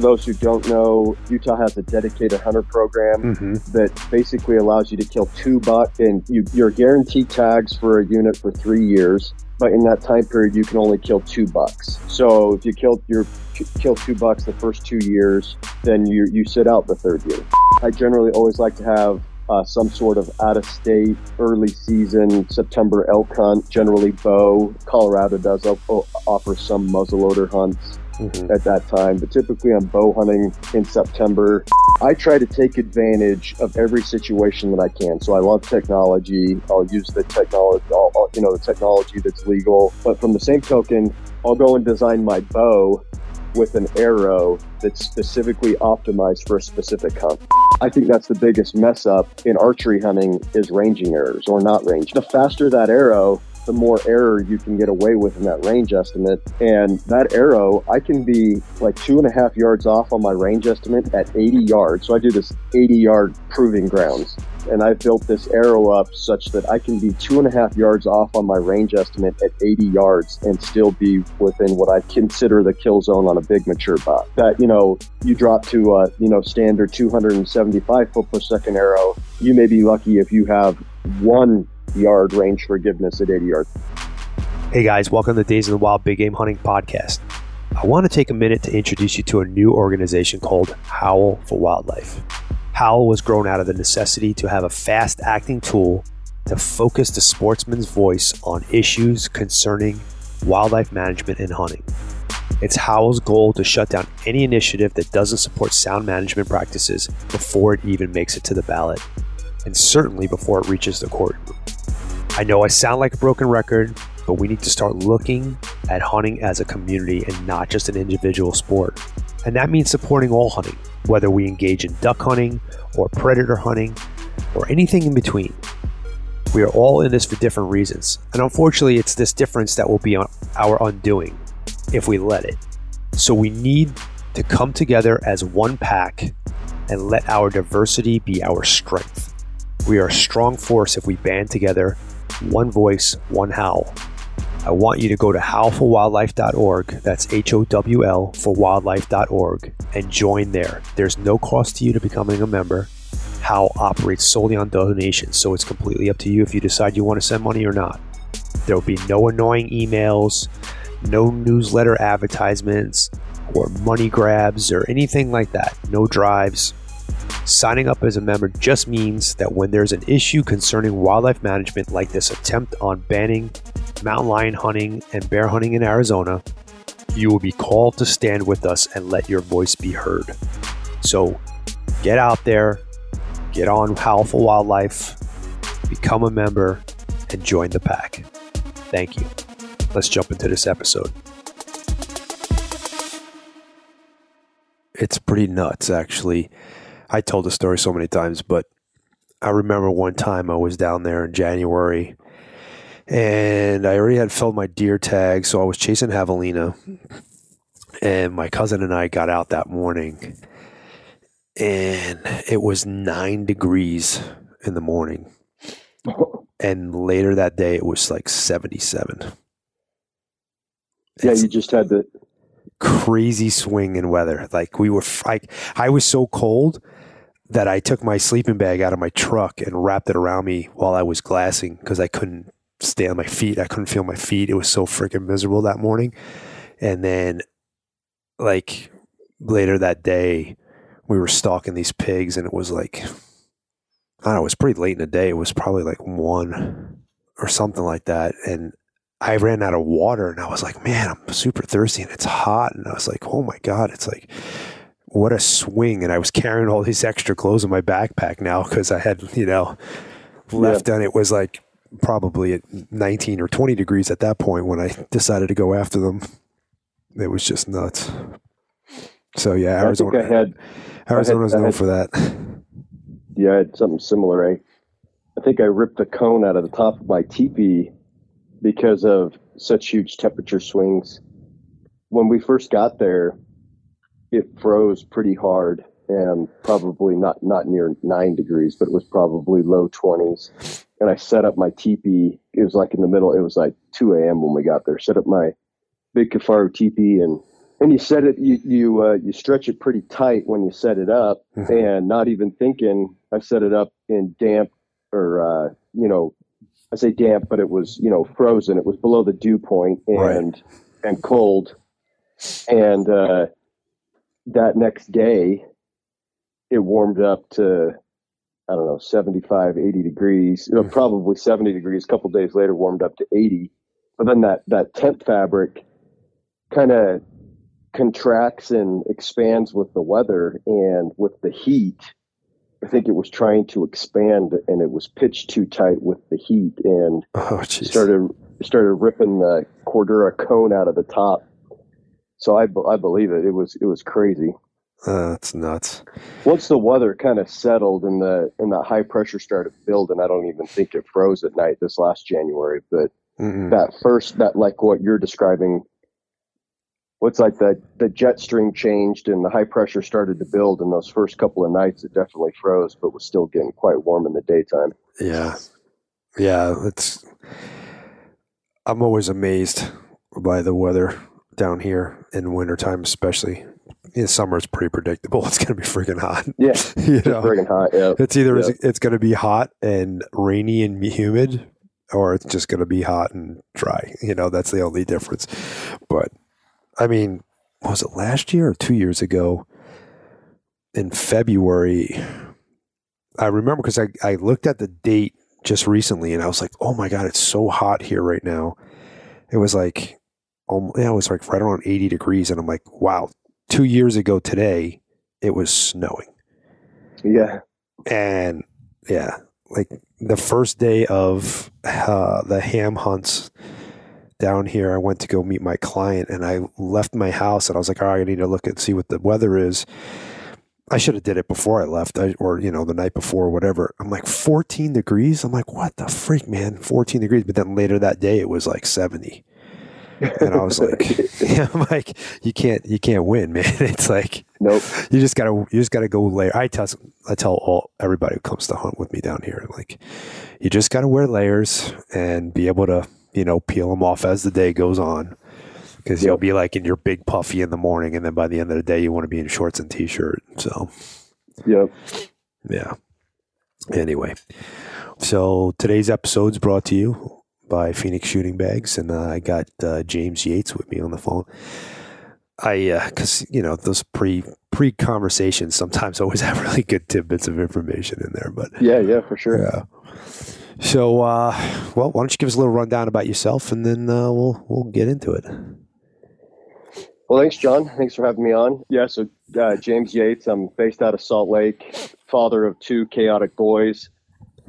for those who don't know, Utah has a dedicated hunter program Mm-hmm. that basically allows you to kill two buck, and you, you're guaranteed tags for a unit for three years. But in that time period, you can only kill two bucks. So if you kill your kill two bucks the first two years, then you you sit out the third year. I generally always like to have uh, some sort of out of state early season September elk hunt. Generally bow. Colorado does op- offer some muzzleloader hunts Mm-hmm. at that time, but typically I'm bow hunting in September. I try to take advantage of every situation that I can. So I love technology. I'll use the technology, I'll, you know, the technology that's legal. But from the same token, I'll go and design my bow with an arrow that's specifically optimized for a specific hunt. I think that's the biggest mess up in archery hunting is ranging errors or not range. The faster that arrow, the more error you can get away with in that range estimate. And that arrow, I can be like two and a half yards off on my range estimate at 80 yards. So I do this 80 yard proving grounds. And I built this arrow up such that I can be two and a half yards off on my range estimate at 80 yards and still be within what I consider the kill zone on a big mature buck. That, you know, you drop to a, you know, standard 275 foot per second arrow. You may be lucky if you have one yard range forgiveness at 80 yards. Hey guys, welcome to Days of the Wild Big Game Hunting Podcast. I want to take a minute to introduce you to a new organization called Howl for Wildlife. Howl was grown out of the necessity to have a fast acting tool to focus the sportsman's voice on issues concerning wildlife management and hunting. It's Howl's goal to shut down any initiative that doesn't support sound management practices before it even makes it to the ballot, and certainly before it reaches the courtroom. I know I sound like a broken record, but we need to start looking at hunting as a community and not just an individual sport. And that means supporting all hunting, whether we engage in duck hunting or predator hunting or anything in between. We are all in this for different reasons, and unfortunately, it's this difference that will be our undoing if we let it. So we need to come together as one pack and let our diversity be our strength. We are a strong force if we band together, one voice, one howl. I want you to go to howlforwildlife.org, that's H O W L for wildlife.org, and join there. There's no cost to you to becoming a member. Howl operates solely on donations, so it's completely up to you if you decide you want to send money or not. There will be no annoying emails, no newsletter advertisements, or money grabs, or anything like that. No drives. Signing up as a member just means that when there's an issue concerning wildlife management, like this attempt on banning mountain lion hunting and bear hunting in Arizona, you will be called to stand with us and let your voice be heard. So get out there, get on Howl for Wildlife, become a member, and join the pack. Thank you. Let's jump into this episode. It's pretty nuts, actually. I told the story so many times, but I remember one time I was down there in January and I already had filled my deer tag, so I was chasing javelina. And my cousin and I got out that morning, and it was nine degrees in the morning. And later that day, it was like 77. Yeah, It's you just had the crazy swing in weather. Like we were, I, I was so cold that I took my sleeping bag out of my truck and wrapped it around me while I was glassing because I couldn't stay on my feet. I couldn't feel my feet. It was so freaking miserable that morning. And then, like later that day, we were stalking these pigs, and it was like, I don't know, it was pretty late in the day. It was probably like one or something like that. And I ran out of water and I was like, man, I'm super thirsty and it's hot. And I was like, oh my God, it's like, what a swing. And I was carrying all these extra clothes in my backpack now because I had, you know, left and it was like probably at 19 or 20 degrees at that point when I decided to go after them. It was just nuts. So yeah, I Arizona, I had. Arizona's I known had- for that. Yeah, I had something similar. I, I think I ripped the cone out of the top of my teepee because of such huge temperature swings. When we first got there, it froze pretty hard and probably not not near nine degrees, but it was probably low twenties. And I set up my teepee. It was like in the middle. It was like two a.m. when we got there. Set up my big Kifaru teepee and and you set it you you uh, you stretch it pretty tight when you set it up and not even thinking i set it up in damp or uh, you know i say damp but it was you know frozen it was below the dew point Right. and and cold and uh, that next day it warmed up to i don't know 75 80 degrees. You know, Mhm. probably 70 degrees. A couple days later warmed up to 80 but then that that tent fabric kind of contracts and expands with the weather and with the heat. I think it was trying to expand and it was pitched too tight with the heat and Oh, started started ripping the cordura cone out of the top so i, I believe it it was it was crazy Uh, that's nuts. once the weather kind of settled and the and the high pressure started building i don't even think it froze at night this last january but Mm-mm. that first that like what you're describing what's like the the jet stream changed and the high pressure started to build in those first couple of nights it definitely froze but was still getting quite warm in the daytime Yeah. Yeah. It's, I'm always amazed by the weather down here in wintertime, especially. In summer, it's pretty predictable. It's going to be freaking hot. yeah you know, friggin' hot yeah it's either Yeah. it's going to be hot and rainy and humid, or it's just going to be hot and dry. You know, that's the only difference. But I mean, was it last year or two years ago? In February, I remember because I, I looked at the date just recently and I was like, oh my God, it's so hot here right now. It was like, um, yeah, it was like right around 80 degrees. And I'm like, wow, two years ago today, it was snowing. yeah And yeah, like the first day of uh, the ham hunts down here, I went to go meet my client and I left my house and I was like, all right, I need to look and see what the weather is. I should have did it before I left I, or, you know, the night before or whatever. I'm like 14 degrees. I'm like, what the freak, man? 14 degrees. But then later that day, it was like 70. And I was like, yeah, I'm like, you can't, you can't win, man. It's like, nope you just gotta you just gotta go layer. I tell I tell all everybody who comes to hunt with me down here, like you just gotta wear layers and be able to you know peel them off as the day goes on. Because you'll be like in your big puffy in the morning, and then by the end of the day, you want to be in shorts and t-shirt. So yep yeah. Anyway, so today's episode is brought to you by Phoenix Shooting Bags, and uh, I got uh, James Yates with me on the phone. I, because you know those pre pre conversations sometimes always have really good tidbits of information in there, but yeah yeah for sure yeah. So, uh, well, why don't you give us a little rundown about yourself, and then uh, we'll we'll get into it. Well, thanks, John. Thanks for having me on. Yeah, so uh, James Yates. I'm based out of Salt Lake, father of two chaotic boys,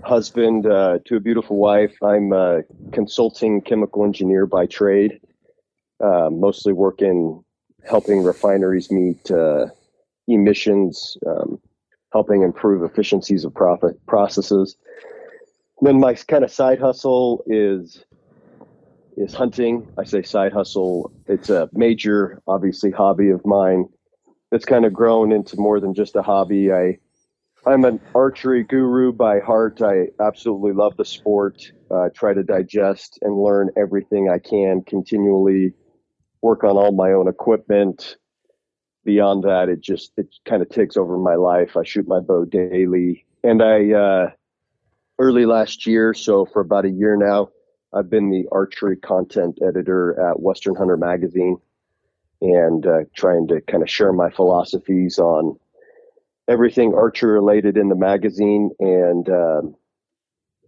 husband uh, to a beautiful wife. I'm a consulting chemical engineer by trade, uh, mostly working helping refineries meet uh, emissions, um, helping improve efficiencies of profit processes. Then my kind of side hustle is is hunting. I say side hustle. It's a major, obviously, hobby of mine. It's kind of grown into more than just a hobby. I, I'm an archery guru by heart. I absolutely love the sport. Uh, try to digest and learn everything I can continually. Work on all my own equipment. Beyond that, it just it kind of takes over my life. I shoot my bow daily, and I uh, early last year, so for about a year now, I've been the archery content editor at Western Hunter Magazine and uh, trying to kind of share my philosophies on everything archer related in the magazine and um,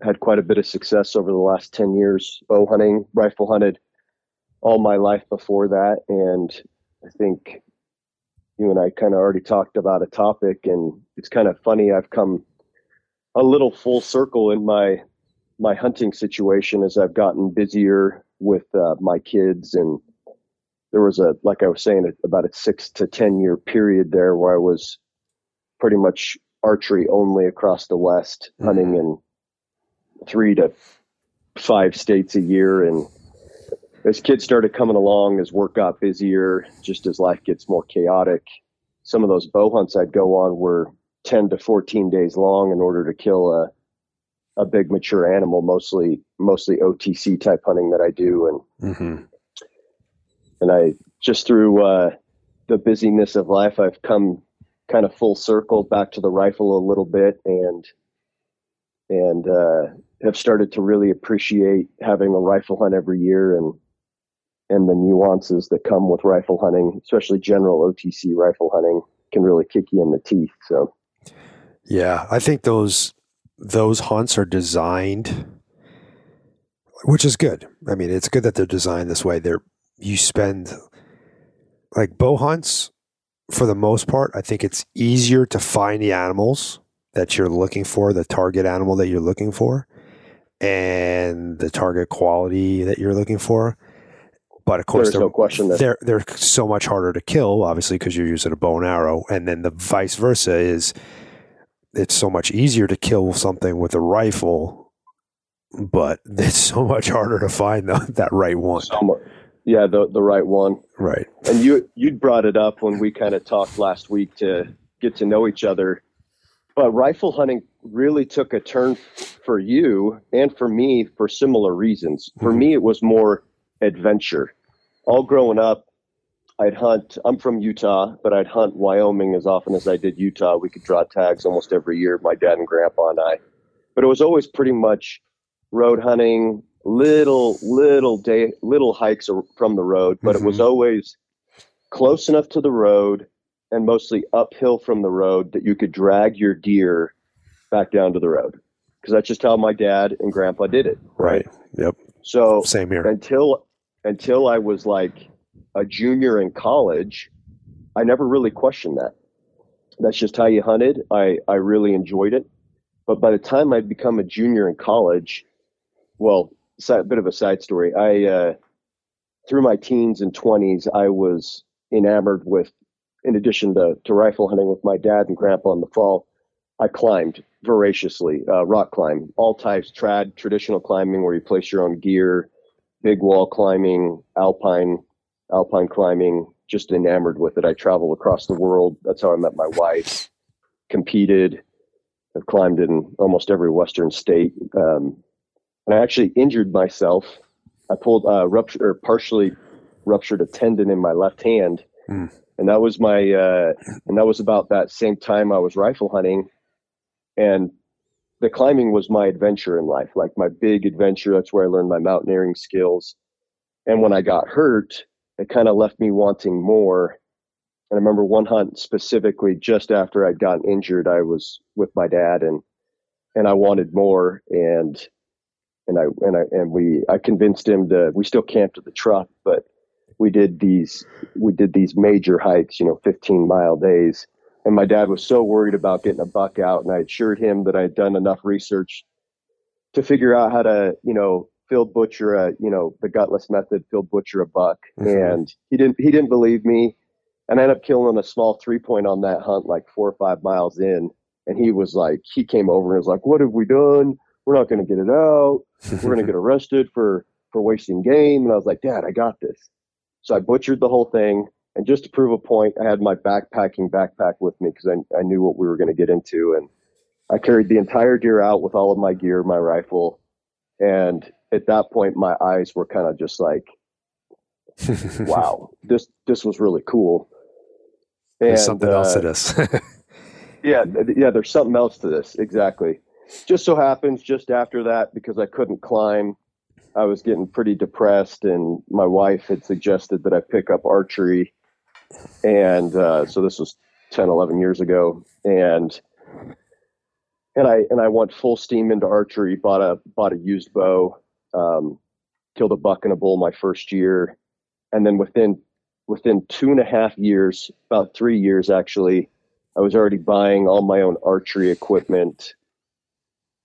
had quite a bit of success over the last 10 years bow hunting, rifle hunted all my life before that. And I think you and I kind of already talked about a topic, and it's kind of funny. I've come a little full circle in my my hunting situation as I've gotten busier with uh, my kids and there was a like I was saying about a 6 to 10 year period there where I was pretty much archery only across the west Mhm. hunting in 3 to 5 states a year and as kids started coming along as work got busier just as life gets more chaotic some of those bow hunts I'd go on were 10 to 14 days long in order to kill a a big mature animal, mostly mostly OTC type hunting that I do, and Mm-hmm. and I just through uh, the busyness of life, I've come kind of full circle back to the rifle a little bit and and uh, have started to really appreciate having a rifle hunt every year and and the nuances that come with rifle hunting, especially general OTC rifle hunting, can really kick you in the teeth. So, yeah, I think those those hunts are designed, which is good. I mean, it's good that they're designed this way. They're you spend like bow hunts for the most part. I think it's easier to find the animals that you're looking for, the target animal that you're looking for, and the target quality that you're looking for. But of course, There's no question that they're they're so much harder to kill, obviously, because you're using a bow and arrow, and then the vice versa is it's so much easier to kill something with a rifle, but it's so much harder to find the, that right one. so much, yeah, the the right one. Right. And you you'd brought it up when we kind of talked last week to get to know each other. But rifle hunting really took a turn for you and for me for similar reasons. For Mhm. me, it was more adventure. All growing up, I'd hunt. I'm from Utah, but I'd hunt Wyoming as often as I did Utah. We could draw tags almost every year, my dad and grandpa and I. But it was always pretty much road hunting, little little day little hikes from the road, but it was Mhm. always close enough to the road and mostly uphill from the road that you could drag your deer back down to the road. Because that's just how my dad and grandpa did it. Right. Yep. So Same here. until until I was like a junior in college, I never really questioned that. That's just how you hunted. I, I really enjoyed it. But by the time I'd become a junior in college, well, a bit of a side story. I uh, through my teens and twenties, I was enamored with, in addition to, to rifle hunting with my dad and grandpa in the fall, I climbed voraciously, uh, rock climb, all types, trad, traditional climbing where you place your own gear, big wall climbing, alpine, alpine climbing, just enamored with it. I traveled across the world. That's how I met my wife, competed, I've climbed in almost every Western state. Um, and I actually injured myself. I pulled, uh, ruptured or partially ruptured a tendon in my left hand. Hmm. And that was my, uh, and that was about that same time I was rifle hunting. And the climbing was my adventure in life, like my big adventure. That's where I learned my mountaineering skills. And when I got hurt, it kind of left me wanting more. And I remember one hunt specifically just after I'd gotten injured, I was with my dad and and I wanted more and and I and I and we I convinced him to we still camped at the truck, but we did these we did these major hikes, you know, 15 mile days. And my dad was so worried about getting a buck out, and I assured him that I had done enough research to figure out how to, you know, field butcher a, you know, the gutless method, field butcher a buck. Mhm. And he didn't he didn't believe me. And I ended up killing a small three point on that hunt, like four or five miles in. And he was like, he came over and was like, "What have we done? We're not going to get it out. We're going to get arrested for for wasting game." And I was like, "Dad, I got this." So I butchered the whole thing. And just to prove a point, I had my backpacking backpack with me because I, I knew what we were going to get into. And I carried the entire deer out with all of my gear, my rifle. And at that point, my eyes were kind of just like, wow, this this was really cool. There's And, something else uh, to this. yeah, yeah, there's something else to this. Exactly. Just so happens, just after that, because I couldn't climb, I was getting pretty depressed, and my wife had suggested that I pick up archery. And uh, so this was 10, 11 years ago. And and I and I went full steam into archery. Bought a bought a used bow. Um, killed a buck and a bull my first year, and then within within two and a half years, about three years actually, I was already buying all my own archery equipment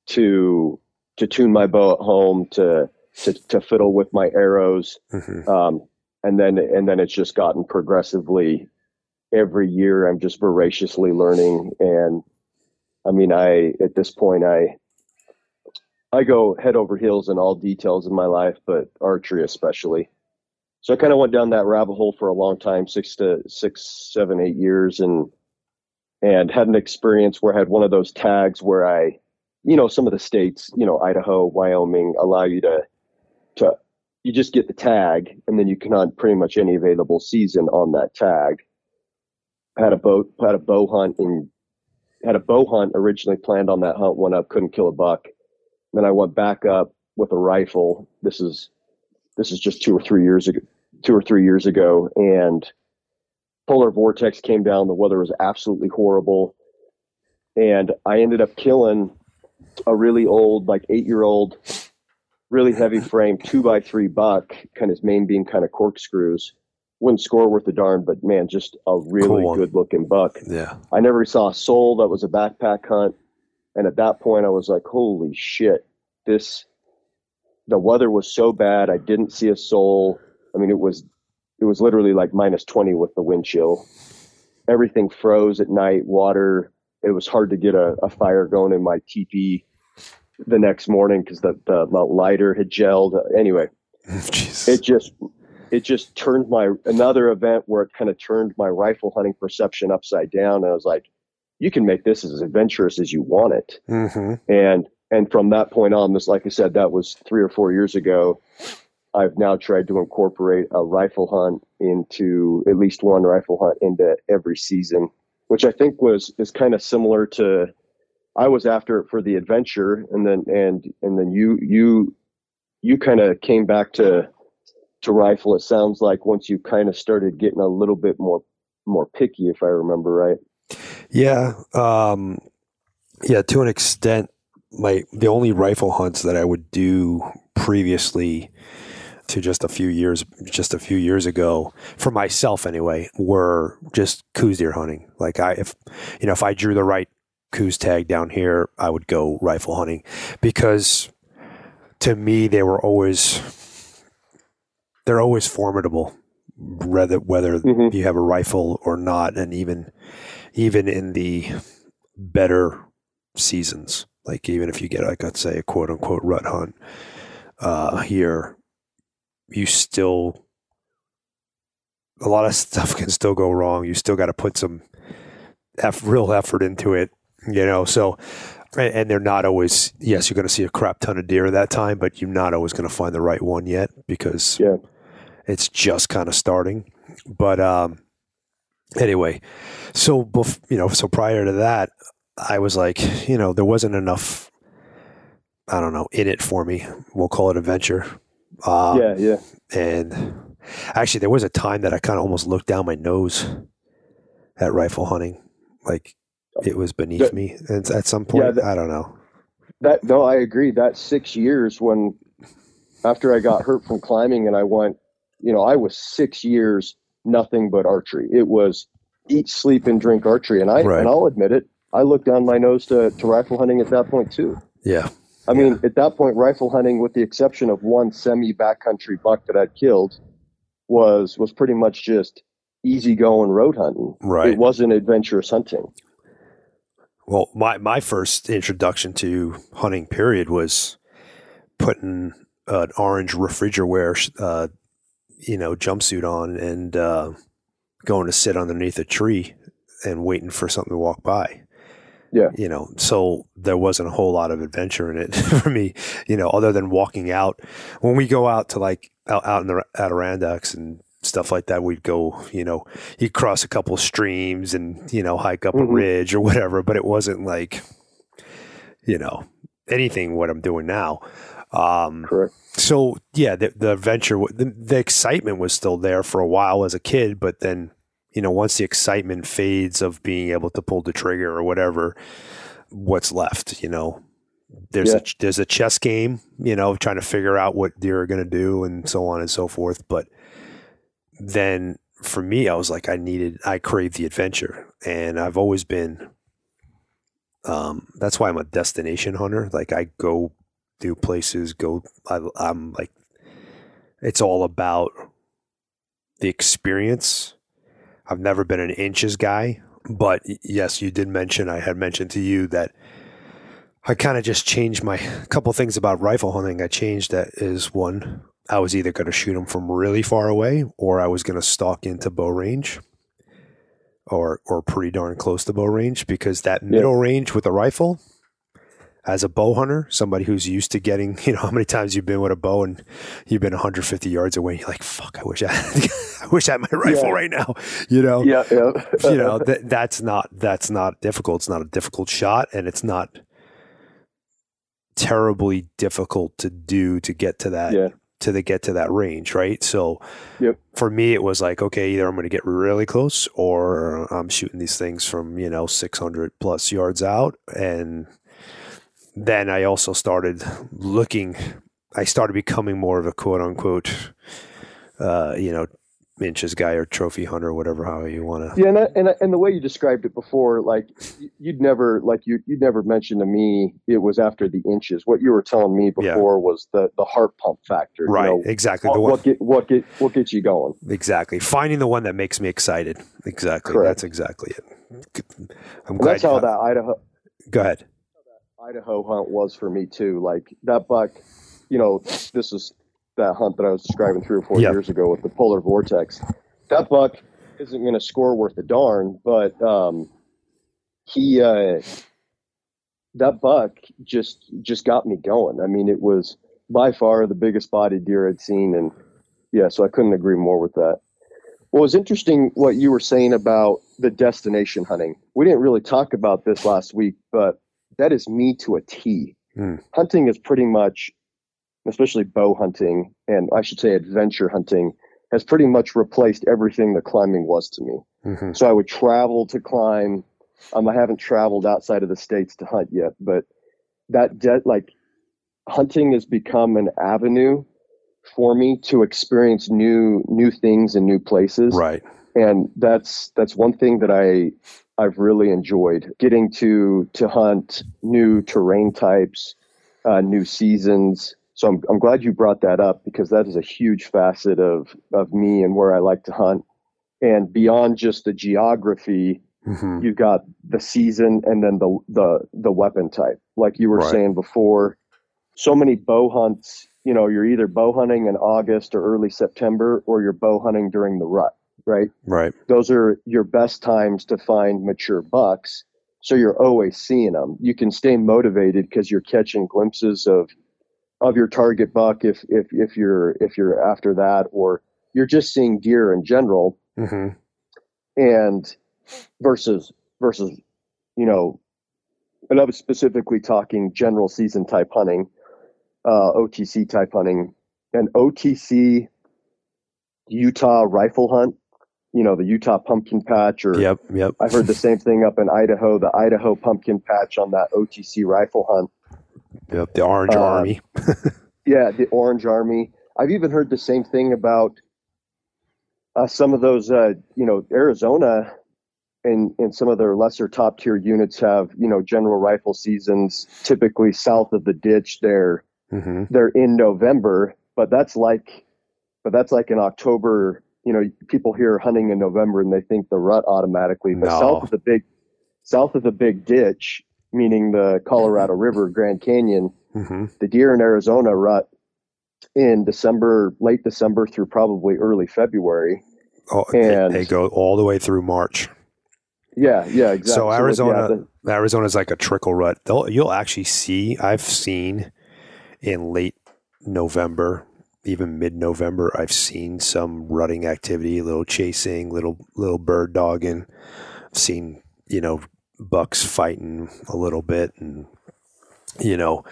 to to tune my bow at home, to to, to fiddle with my arrows, Mhm. um, and then and then it's just gotten progressively every year. I'm just voraciously learning, and I mean, I at this point I I go head over heels in all details in my life, but archery especially. So I kind of went down that rabbit hole for a long time, six to six, seven, eight years, and and had an experience where I had one of those tags where I, you know, some of the states, you know, Idaho, Wyoming, allow you to to you just get the tag, and then you can hunt pretty much any available season on that tag. had a bow had a bow hunt and had a bow hunt originally planned on that hunt. Went up, couldn't kill a buck. Then I went back up with a rifle. This is this is just two or three years ago. Two or three years ago, and polar vortex came down. The weather was absolutely horrible, and I ended up killing a really old, like eight year old, really heavy frame two by three buck, kind of his main being kind of corkscrews. Wouldn't score worth a darn, but man, just a really Cool. good looking buck. Yeah. I never saw a soul that was a backpack hunt. And at that point, I was like, holy shit, this, the weather was so bad. I didn't see a soul. I mean, it was, it was literally like minus 20 with the wind chill. Everything froze at night, water. It was hard to get a, a fire going in my teepee the next morning because the, the, the lighter had gelled. Anyway, it just it just turned my another event where it kind of turned my rifle hunting perception upside down. And i was like you can make this as adventurous as you want it. Hmm and and from that point on this like i said that was three or four years ago. I've now tried to incorporate a rifle hunt into at least one rifle hunt into every season which i think was is kind of similar to i was after it for the adventure and then and and then you you you kind of came back to to rifle it sounds like once you kind of started getting a little bit more more picky if i remember right Yeah. Um, yeah. To an extent, my the only rifle hunts that I would do previously to just a few years, just a few years ago, for myself anyway, were just Coues deer hunting. Like I, if you know, if I drew the right Coues tag down here, I would go rifle hunting because to me they were always they're always formidable, whether whether Mhm. you have a rifle or not, and even even in the better seasons, like even if you get like let's say a quote unquote rut hunt uh, here, you still a lot of stuff can still go wrong. You still got to put some eff- real effort into it, you know. So, and, and they're not always. Yes, you're going to see a crap ton of deer at that time, but you're not always going to find the right one yet because Yeah. it's just kind of starting. But um, anyway, so bef- you know, so prior to that, I was like, you know, there wasn't enough. I don't know in it for me. We'll call it adventure. Um, yeah yeah. and actually, there was a time that I kind of almost looked down my nose at rifle hunting, like it was beneath That- me. And at some point, Yeah, that- I don't know. that no i agree. That six years when after i got hurt from climbing and i went you know i was six years nothing but archery. It was eat sleep and drink archery. And i Right. and i'll admit it i looked down my nose to, to rifle hunting at that point too. Yeah, I mean, at that point, rifle hunting, with the exception of one semi backcountry buck that I'd killed, was was pretty much just easy going road hunting. Right. It wasn't adventurous hunting. Well, my my first introduction to hunting period was putting an orange refrigerator, uh, you know, jumpsuit on and uh, going to sit underneath a tree and waiting for something to walk by. Yeah. You know, so there wasn't a whole lot of adventure in it for me, you know, other than walking out. When we go out to like out, out in the Adirondacks and stuff like that, we'd go, you know, you'd cross a couple streams and, you know, hike up a Mhm. ridge or whatever, but it wasn't like, you know, anything what I'm doing now. Um, Correct. so yeah, the, the adventure, the, the excitement was still there for a while as a kid, but then you know once the excitement fades of being able to pull the trigger or whatever, what's left? You know, there's Yeah. a there's a chess game, you know, trying to figure out what deer are going to do and so on and so forth. But then for me, I was like, I needed, I craved the adventure, and I've always been. Um, that's why I'm a destination hunter. Like I go do places, go. I, I'm like, it's all about the experience. I've never been an inches guy, but yes, you did mention. I had mentioned to you that I kind of just changed my couple things about rifle hunting. I changed that is one. I was either going to shoot them from really far away, or I was going to stalk into bow range, or or pretty darn close to bow range, because that middle range with a rifle, as a bow hunter, somebody who's used to getting, you know, how many times you've been with a bow and you've been 150 yards away. and You're like, fuck, I wish I, had, I wish I had my rifle Yeah. right now. You know, Yeah, yeah. you know that that's not that's not difficult. It's not a difficult shot, and it's not terribly difficult to do to get to that Yeah. to the get to that range, right? So, Yep. for me, it was like, okay, either I'm going to get really close, or I'm shooting these things from you know 600 plus yards out, and then I also started looking. I started becoming more of a quote unquote, uh, you know, inches guy or trophy hunter, whatever how you want to. Yeah, and, I- and I- and the way you described it before, like you'd never like you you'd never mentioned to me it was after the inches. What you were telling me Yeah. before was the the heart pump factor. you Right, know, exactly. what, The one, what get what get what gets you going? exactly. Finding the one that makes me excited. Exactly. Correct. That's exactly it. I'm And glad. that's how you- that Idaho Go ahead. Idaho hunt was for me too. Like that buck, you know, this is that hunt that I was describing three or four Yeah. years ago with the polar vortex. That buck isn't going to score worth a darn, but um, he uh, that buck just just got me going. I mean, it was by far the biggest body deer I'd seen, and yeah, so I couldn't agree more with that. Well, it was interesting what you were saying about the destination hunting. We didn't really talk about this last week, but that is me to a T. Hmm. Hunting is pretty much, especially bow hunting, and I should say adventure hunting, has pretty much replaced everything that climbing was to me. hmm So I would travel to climb. Um, I haven't traveled outside of the states to hunt yet, but that de- like hunting has become an avenue for me to experience new new things and new places Right. And that's that's one thing that I I've really enjoyed getting to to hunt new terrain types, uh, new seasons. So I'm I'm glad you brought that up because that is a huge facet of of me and where I like to hunt. And beyond just the geography, hmm you've got the season and then the the the weapon type. Like you were Right. saying before, so many bow hunts. You know, you're either bow hunting in August or early September, or you're bow hunting during the rut, right? Right. those are your best times to find mature bucks. So you're always seeing them. You can stay motivated because you're catching glimpses of of your target buck if if if you're if you're after that, or you're just seeing deer in general. hmm And versus versus, you know, and I was specifically talking general season type hunting, uh, OTC type hunting, and OTC Utah rifle hunt. You know, the Utah pumpkin patch, or Yep. Yep. I've heard the same thing up in Idaho, the Idaho pumpkin patch on that OTC rifle hunt. Yep. The Orange Uh, Army. Yeah, the Orange Army. I've even heard the same thing about uh, some of those, uh, you know, Arizona and, and some of their lesser top tier units have, you know, general rifle seasons typically south of the ditch. They're, hmm they're in November, but that's like, but that's like in October. You know, people hear hunting in November and they think the rut automatically, but No. south of the big, south of the big ditch, meaning the Colorado River, Grand Canyon, hmm the deer in Arizona rut in December, late December through probably early February. Oh, And- they go all the way through March. Yeah, yeah, exactly. So yeah, Arizona, Arizona's like a trickle rut. They'll, you'll actually see. I've seen in late November, even mid-November, I've seen some rutting activity, little chasing, little little bird dogging. I've seen you know bucks fighting a little bit, and you know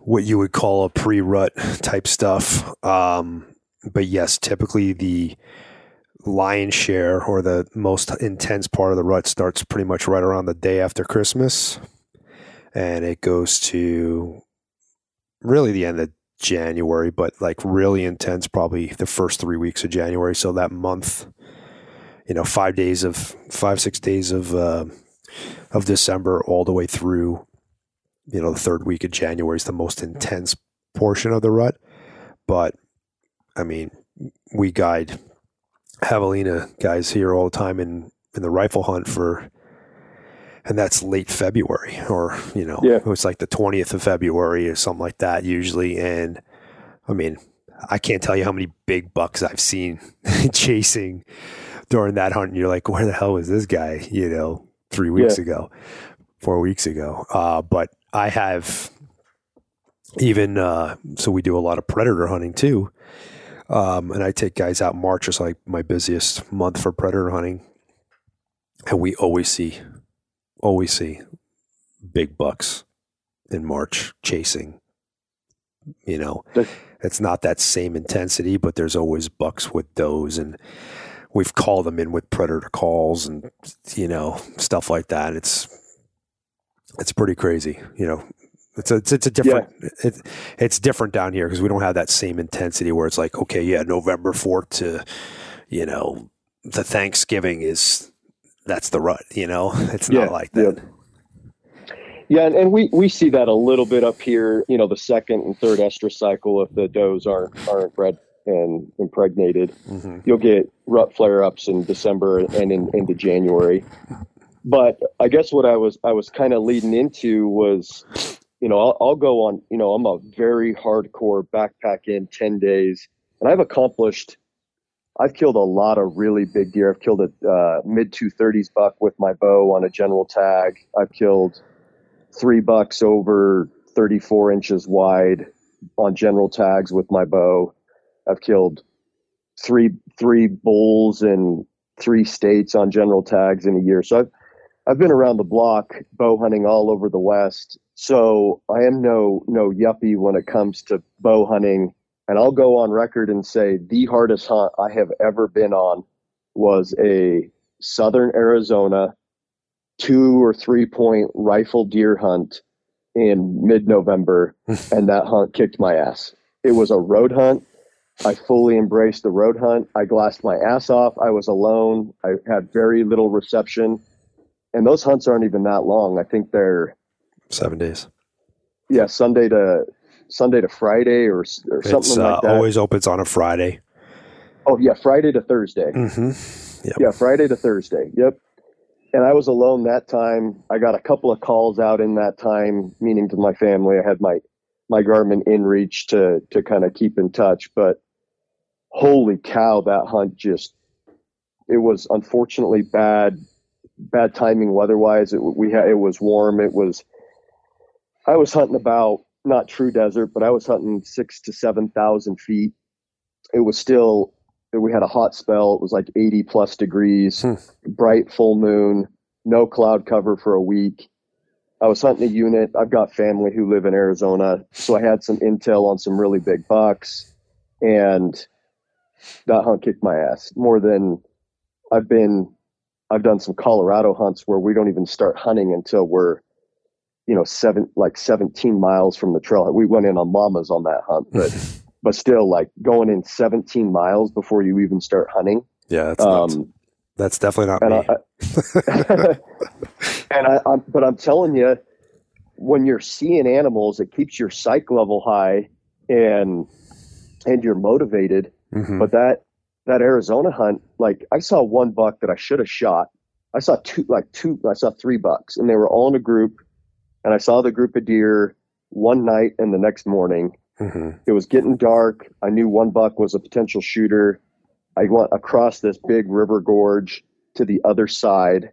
what you would call a pre-rut type stuff. Um, but yes, typically the lion's share or the most intense part of the rut starts pretty much right around the day after Christmas, and it goes to really the end of January, but like really intense, probably the first three weeks of January. So that month, you know, five days of five six days of uh, of December all the way through, you know, the third week of January is the most intense portion of the rut. But I mean, we guide javelina guys here all the time in in the rifle hunt for and that's late February or you know Yeah. it's like the 20th of February or something like that usually and I mean I can't tell you how many big bucks I've seen chasing during that hunt and you're like where the hell was this guy you know 3 weeks Yeah. ago 4 weeks ago uh but I have even uh, so we do a lot of predator hunting too. Um, and I take guys out March is like my busiest month for predator hunting. And we always see always see big bucks in March chasing. You know, it's not that same intensity, but there's always bucks with does and we've called them in with predator calls and you know, stuff like that. It's it's pretty crazy, you know. It's a, it's, it's a different yeah. it, it's different down here because we don't have that same intensity where it's like okay yeah November 4th to you know the Thanksgiving is that's the rut you know? It's not yeah, like that. Yeah, yeah and, and, we we see that a little bit up here you know the second and third estrus cycle if the does aren't aren't bred and impregnated. Mm-hmm. you'll get rut flare ups in December and in, into January. But I guess what I was I was kind of leading into was you know, I'll, I'll, go on, you know, I'm a very hardcore backpack in 10 days and I've accomplished, I've killed a lot of really big deer. I've killed a uh, mid 230s buck with my bow on a general tag. I've killed three bucks over 34 inches wide on general tags with my bow. I've killed three, three bulls in three states on general tags in a year. So I've, I've been around the block bow hunting all over the West so I am no no yuppie when it comes to bow hunting, and I'll go on record and say the hardest hunt I have ever been on was a southern Arizona two or three point rifle deer hunt in mid November, and that hunt kicked my ass. It was a road hunt. I fully embraced the road hunt. I glassed my ass off. I was alone. I had very little reception. And those hunts aren't even that long. I think they're Seven days. Yeah, Sunday to Sunday to Friday or, or something it's, uh, like that. Always opens on a Friday. Oh yeah, Friday to Thursday. Mm-hmm. Yep. Yeah, Friday to Thursday. Yep. And I was alone that time. I got a couple of calls out in that time, meaning to my family. I had my my Garmin inReach to to kind of keep in touch. But holy cow, that hunt just it was unfortunately bad bad timing weather wise. It we had it was warm. It was I was hunting about not true desert, but I was hunting six to seven thousand feet. It was still we had a hot spell. It was like eighty plus degrees, hmm. bright full moon, no cloud cover for a week. I was hunting a unit. I've got family who live in Arizona, so I had some intel on some really big bucks, and that hunt kicked my ass more than I've been. I've done some Colorado hunts where we don't even start hunting until we're you know, seven like 17 miles from the trail. We went in on llamas on that hunt, but but still, like going in 17 miles before you even start hunting. Yeah, that's um, that's definitely not and me. I, and I, I'm, but I'm telling you, when you're seeing animals, it keeps your psych level high, and and you're motivated. Mm-hmm. But that that Arizona hunt, like I saw one buck that I should have shot. I saw two, like two, I saw three bucks, and they were all in a group and I saw the group of deer one night and the next morning. Mm-hmm. It was getting dark. I knew one buck was a potential shooter. I went across this big river gorge to the other side,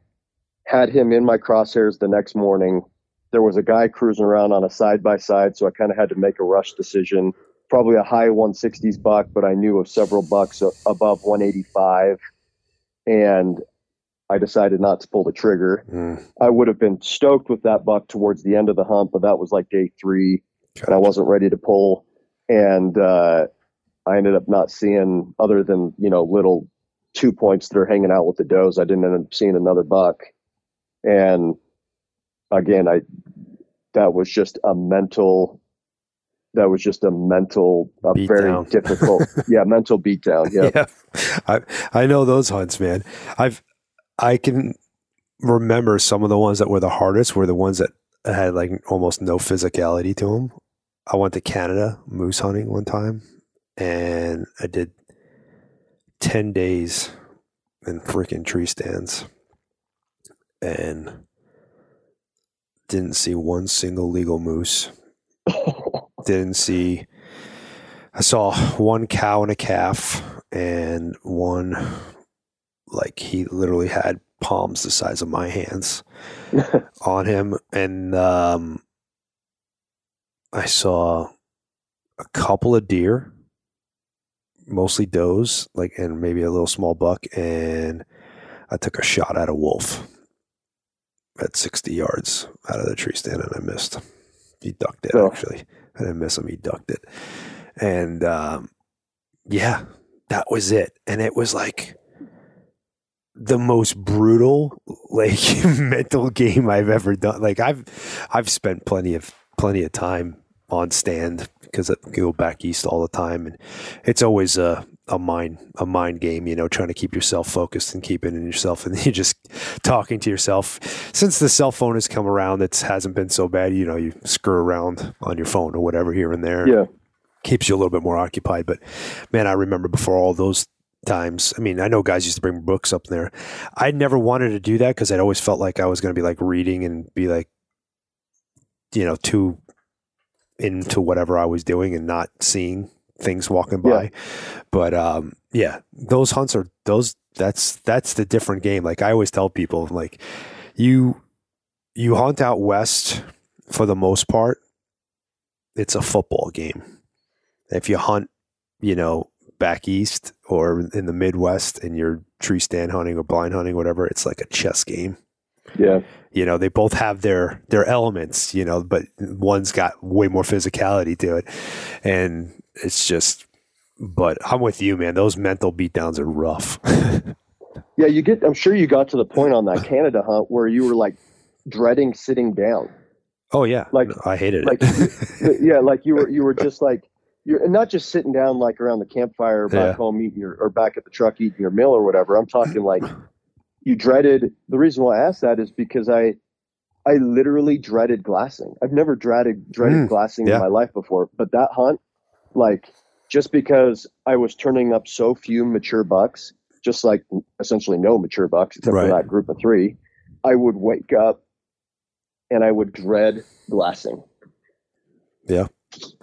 had him in my crosshairs the next morning. There was a guy cruising around on a side by side, so I kind of had to make a rush decision. Probably a high 160s buck, but I knew of several bucks above 185. And I decided not to pull the trigger. Mm. I would have been stoked with that buck towards the end of the hunt, but that was like day three, gotcha. and I wasn't ready to pull. And uh, I ended up not seeing other than you know little two points that are hanging out with the does. I didn't end up seeing another buck. And again, I that was just a mental. That was just a mental, a beat very down. difficult, yeah, mental beatdown. Yeah, yeah. I I know those hunts, man. I've I can remember some of the ones that were the hardest were the ones that had like almost no physicality to them. I went to Canada moose hunting one time and I did 10 days in freaking tree stands and didn't see one single legal moose. didn't see, I saw one cow and a calf and one like he literally had palms the size of my hands on him and um, I saw a couple of deer, mostly does, like, and maybe a little small buck, and I took a shot at a wolf at 60 yards out of the tree stand, and I missed. He ducked it, Oh. actually. I didn't miss him, he ducked it. And um, yeah, that was it. And it was like the most brutal, like mental game I've ever done. Like I've I've spent plenty of plenty of time on stand because I go back east all the time, and it's always a a mind a mind game. You know, trying to keep yourself focused and keeping in yourself, and you're just talking to yourself. Since the cell phone has come around, it hasn't been so bad. You know, you screw around on your phone or whatever here and there Yeah. keeps you a little bit more occupied. But man, I remember before all those times. I mean, I know guys used to bring books up there. I never wanted to do that because I'd always felt like I was going to be like reading and be like, you know, too into whatever I was doing and not seeing things walking by. But um, yeah, those hunts are those. That's that's the different game. Like I always tell people, like you you hunt out west for the most part. It's a football game. If you hunt, you know, back east or in the Midwest and you're tree stand hunting or blind hunting, whatever, it's like a chess game. Yeah. You know, they both have their their elements, you know, but one's got way more physicality to it. And it's just but I'm with you, man. Those mental beatdowns are rough. Yeah. You get, I'm sure you got to the point on that Canada hunt where you were like dreading sitting down. oh yeah. Like- I hated like it. yeah, like you were you were just like you're not just sitting down like around the campfire back Yeah. home eating your or back at the truck eating your meal or whatever. I'm talking like you dreaded the reason why I asked that is because I I literally dreaded glassing. I've never dreaded dreaded Mm, glassing yeah. in my life before. But that hunt, like just because I was turning up so few mature bucks, just like essentially no mature bucks except Right. for that group of three, I would wake up and I would dread glassing.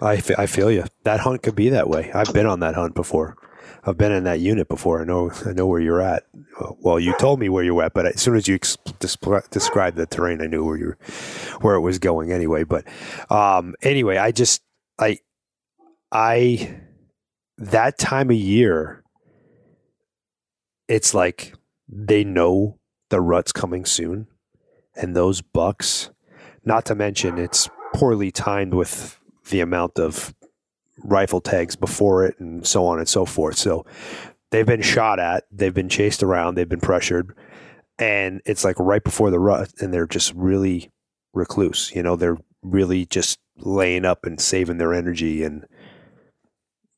I, I feel you. That hunt could be that way. I've been on that hunt before. I've been in that unit before. I know I know where you're at. Well, you told me where you were at, but as soon as you ex- descri- described the terrain, I knew where you where it was going anyway. But um, anyway, I just I I that time of year, it's like they know the rut's coming soon, and those bucks. Not to mention, it's poorly timed with the amount of rifle tags before it and so on and so forth. So they've been shot at, they've been chased around, they've been pressured, and it's like right before the rut, and they're just really recluse. You know, they're really just laying up and saving their energy, and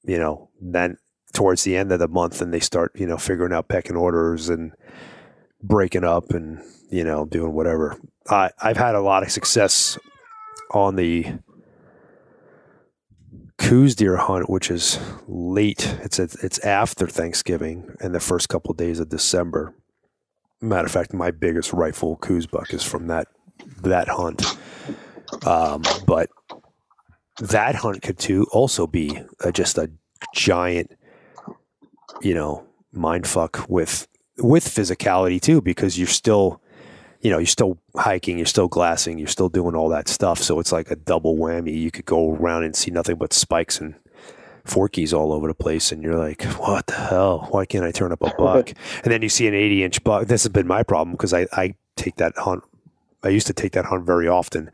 you know, then towards the end of the month, and they start you know figuring out pecking orders and breaking up and you know doing whatever. I I've had a lot of success on the Coues deer hunt, which is late. It's it's after Thanksgiving and the first couple days of December. Matter of fact, my biggest rifle Coues buck is from that that hunt. Um, but that hunt could too also be a, just a giant, you know, mind fuck with with physicality too, because you're still, you know, you're still hiking, you're still glassing, you're still doing all that stuff. So it's like a double whammy. You could go around and see nothing but spikes and forkies all over the place, and you're like, what the hell? Why can't I turn up a buck? and then you see an 80 inch buck. This has been my problem because I, I take that hunt. I used to take that hunt very often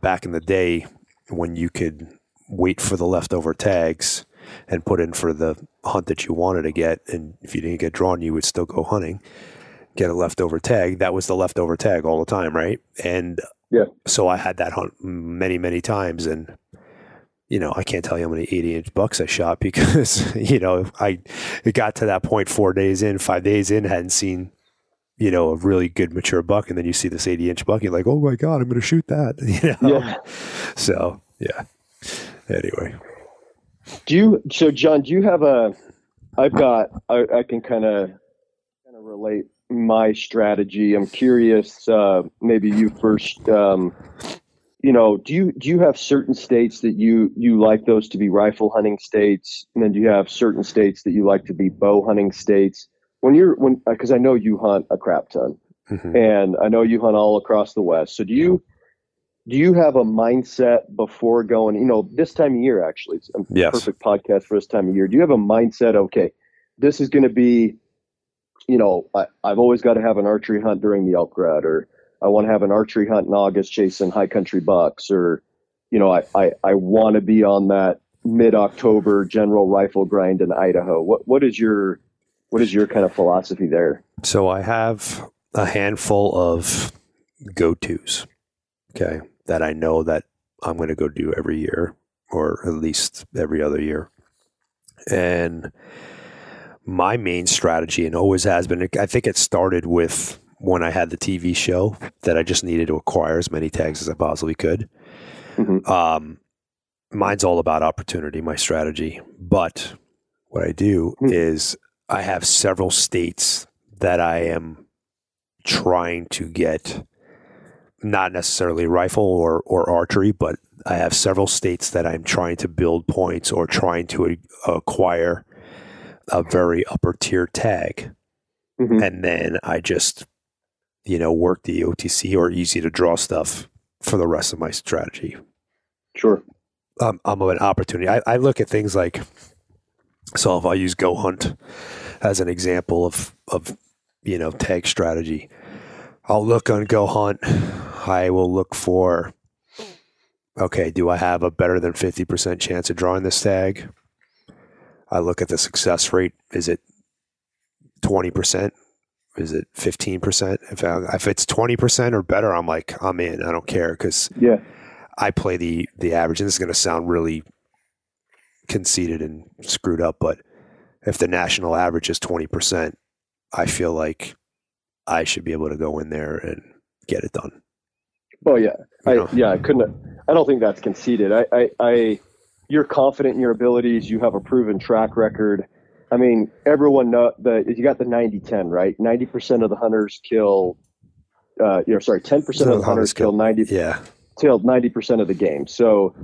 back in the day when you could wait for the leftover tags and put in for the hunt that you wanted to get. And if you didn't get drawn, you would still go hunting, get a leftover tag. That was the leftover tag all the time, right? And Yeah. so I had that hunt many, many times. And, you know, I can't tell you how many 80 inch bucks I shot because, you know, I, it got to that point four days in, five days in, hadn't seen, you know, a really good mature buck. And then you see this 80 inch buck, you're like, oh my God, I'm going to shoot that. You know? Yeah. So, yeah. Anyway. Do you so John, do you have a I've got I, I can kind of kind of relate my strategy. I'm curious uh maybe you first um you know, do you do you have certain states that you you like those to be rifle hunting states and then do you have certain states that you like to be bow hunting states? When you're when because I know you hunt a crap ton Mhm. and I know you hunt all across the west. So do you do you have a mindset before going? You know, this time of year actually, it's a Yes. perfect podcast for this time of year. Do you have a mindset? Okay, this is going to be, you know, I, I've always got to have an archery hunt during the elk rut, or I want to have an archery hunt in August chasing high country bucks, or you know, I I, I want to be on that mid October general rifle grind in Idaho. What what is your what is your kind of philosophy there? So I have a handful of go tos, okay, that I know that I'm going to go do every year or at least every other year. And my main strategy, and always has been, I think it started with when I had the TV show that I just needed to acquire as many tags as I possibly could. Mhm. Um, mine's all about opportunity, my strategy. But what I do Hmm. is I have several states that I am trying to get not necessarily rifle or, or archery, but I have several states that I'm trying to build points or trying to acquire a very upper tier tag. Mhm. And then I just, you know, work the OTC or easy to draw stuff for the rest of my strategy. Sure. Um, I'm of an opportunity. I, I look at things like, so if I use Go Hunt as an example of, of, you know, tag strategy, I'll look on Go Hunt. I will look for, okay, do I have a better than 50% chance of drawing this tag? I look at the success rate. Is it 20%? Is it 15%? If, I, if it's 20% or better, I'm like, I'm in. I don't care because Yeah. I play the the average, and this is going to sound really conceited and screwed up, but if the national average is twenty percent, I feel like I should be able to go in there and get it done. Oh yeah, You I, know? yeah. I couldn't. I don't think that's conceited. I, I, I, you're confident in your abilities. You have a proven track record. I mean, everyone know that you got the 90-10, right? Ninety percent of the hunters kill. Uh, you know, sorry, ten percent of the hunters kill ninety Yeah, kill ninety percent of the game. So,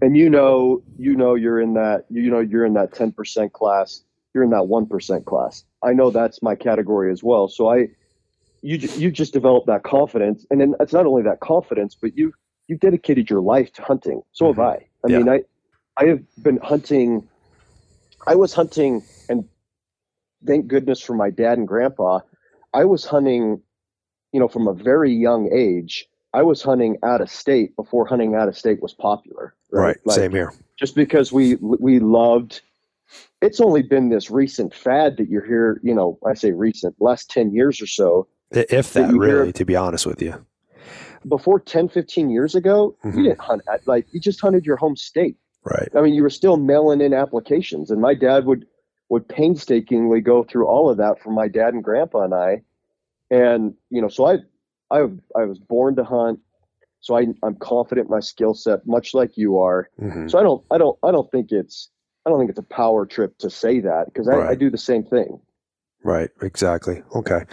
and you know, you know, you're in that. You know, you're in that ten percent class. You're in that one percent class. I know that's my category as well. So I, you you just develop that confidence, and then it's not only that confidence, but you you dedicated your life to hunting. So have I. I Yeah. mean, I I have been hunting. I was hunting, and thank goodness for my dad and grandpa. I was hunting, you know, from a very young age. I was hunting out of state before hunting out of state was popular. right. Right. Like, Same here. just because we we loved it's only been this recent fad that you're here you know i say recent last 10 years or so If that that, you hear- really, to be honest with you. before 10 15 years ago Mhm. you didn't hunt at, like you just hunted your home state Right. i mean you were still mailing in applications and my dad would would painstakingly go through all of that for my dad and grandpa and i and you know so i i, I was born to hunt so I, i'm confident in my skill set much like you are hmm So I don't, I don't, I don't think it's, I don't think it's a power trip to say that because I, I do the same thing. Right. Exactly. Okay.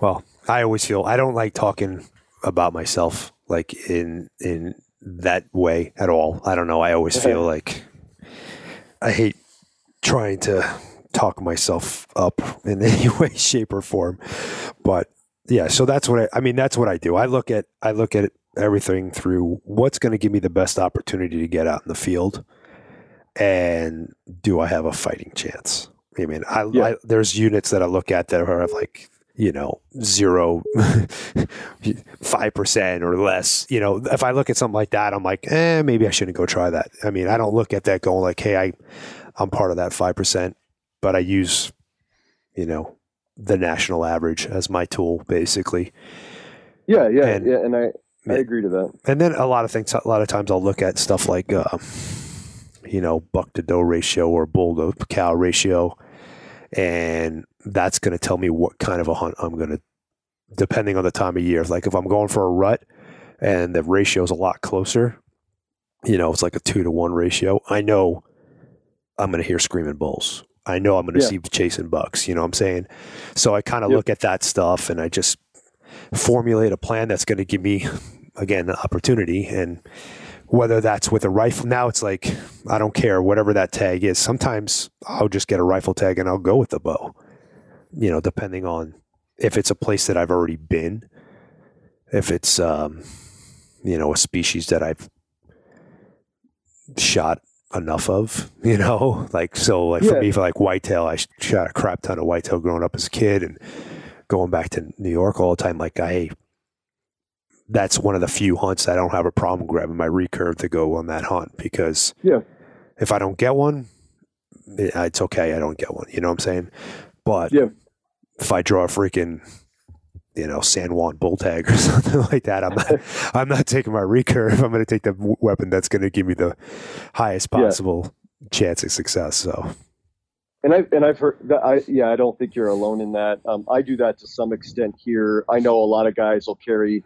Well, I always feel I don't like talking about myself like in in that way at all. I don't know. I always feel like I hate trying to talk myself up in any way, shape, or form. But yeah, so that's what I, I mean. That's what I do. I look at I look at everything through what's going to give me the best opportunity to get out in the field, and do I have a fighting chance? I mean, I, Yeah. I there's units that I look at that are like you know zero five percent or less. You know, if I look at something like that, I'm like, eh, maybe I shouldn't go try that. I mean, I don't look at that going like, hey, I I'm part of that five percent, but I use you know the national average as my tool basically. Yeah, yeah, And- yeah. And I, I agree to that. And then a lot of things, a lot of times I'll look at stuff like, uh, you know, buck to doe ratio or bull to cow ratio. And that's going to tell me what kind of a hunt I'm going to, depending on the time of year. Like if I'm going for a rut and the ratio is a lot closer, you know, it's like a two to one ratio. I know I'm going to hear screaming bulls. I know I'm going to Yeah. see chasing bucks. You know what I'm saying? So I kind of Yep. look at that stuff and I just formulate a plan that's going to give me again the opportunity and whether that's with a rifle now it's like i don't care whatever that tag is sometimes i'll just get a rifle tag and i'll go with the bow you know depending on if it's a place that i've already been if it's um you know, a species that I've shot enough of, you know, like so like for me for like whitetail, I shot a crap ton of whitetail growing up as a kid and going back to New York all the time. Like I, that's one of the few hunts I don't have a problem grabbing my recurve to go on that hunt because Yeah. if I don't get one, it's okay. I don't get one. You know what I'm saying? But Yeah. If I draw a freaking, you know, San Juan bull tag or something like that, I'm not, I'm not taking my recurve. I'm going to take the weapon that's going to give me the highest Yeah. possible chance of success. So, And I and I've heard that I yeah I don't think you're alone in that. Um, I do that to some extent here. I know a lot of guys will carry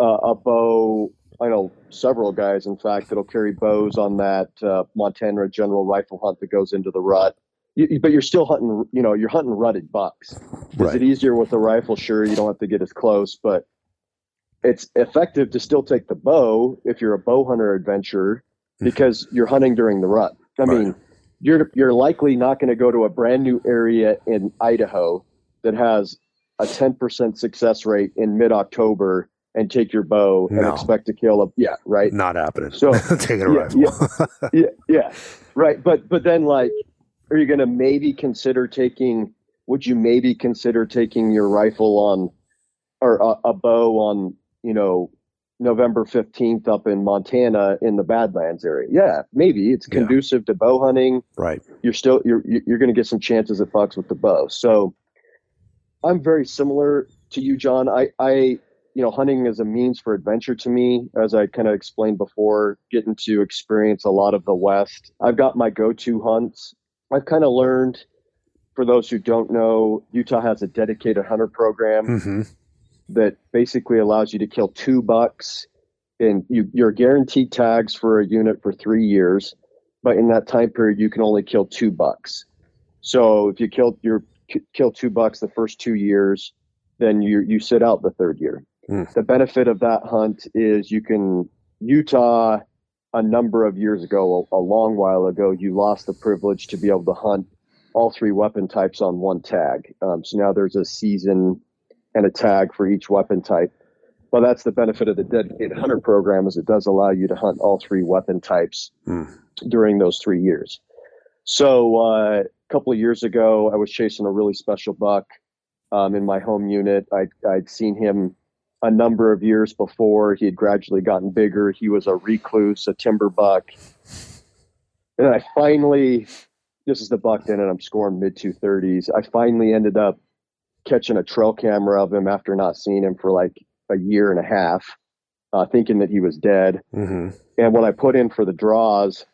uh, a bow. I know several guys, in fact, that'll carry bows on that uh, Montana General Rifle hunt that goes into the rut. You, but you're still hunting. You know, you're hunting rutted bucks. Is Right. it easier with a rifle? Sure, you don't have to get as close, but it's effective to still take the bow if you're a bow hunter adventurer mm-hmm. because you're hunting during the rut. I Right. mean, you're you're likely not going to go to a brand new area in Idaho that has a 10% success rate in mid October and take your bow and No. expect to kill a yeah right not happening. So, taking a yeah, rifle. yeah, yeah, right. But but then like, are you going to maybe consider taking? Would you maybe consider taking your rifle on, or a, a bow on? You know, November fifteenth up in Montana in the Badlands area. Yeah, maybe it's Yeah. conducive to bow hunting. right. You're still you're you're going to get some chances at bucks with the bow. So, I'm very similar to you, John. I I you know, hunting is a means for adventure to me, as I kind of explained before, getting to experience a lot of the West. I've got my go to hunts. I've kind of learned, for those who don't know, Utah has a dedicated hunter program hmm that basically allows you to kill two bucks and you, you're guaranteed tags for a unit for three years. But in that time period, you can only kill two bucks. So if you kill your kill two bucks the first two years, then you you sit out the third year. Hmm. The benefit of that hunt is you can Utah a number of years ago, a, a long while ago, you lost the privilege to be able to hunt all three weapon types on one tag. Um, so now there's a season and a tag for each weapon type. Well, that's the benefit of the dedicated hunter program is it does allow you to hunt all three weapon types Hmm. during those three years. So uh, a couple of years ago, I was chasing a really special buck um, in my home unit. I, I'd seen him a number of years before. He had gradually gotten bigger. He was a recluse, a timber buck. And I finally, this is the buck then, and I'm scoring mid 230s. I finally ended up catching a trail camera of him after not seeing him for like a year and a half, uh, thinking that he was dead. hmm And when I put in for the draws,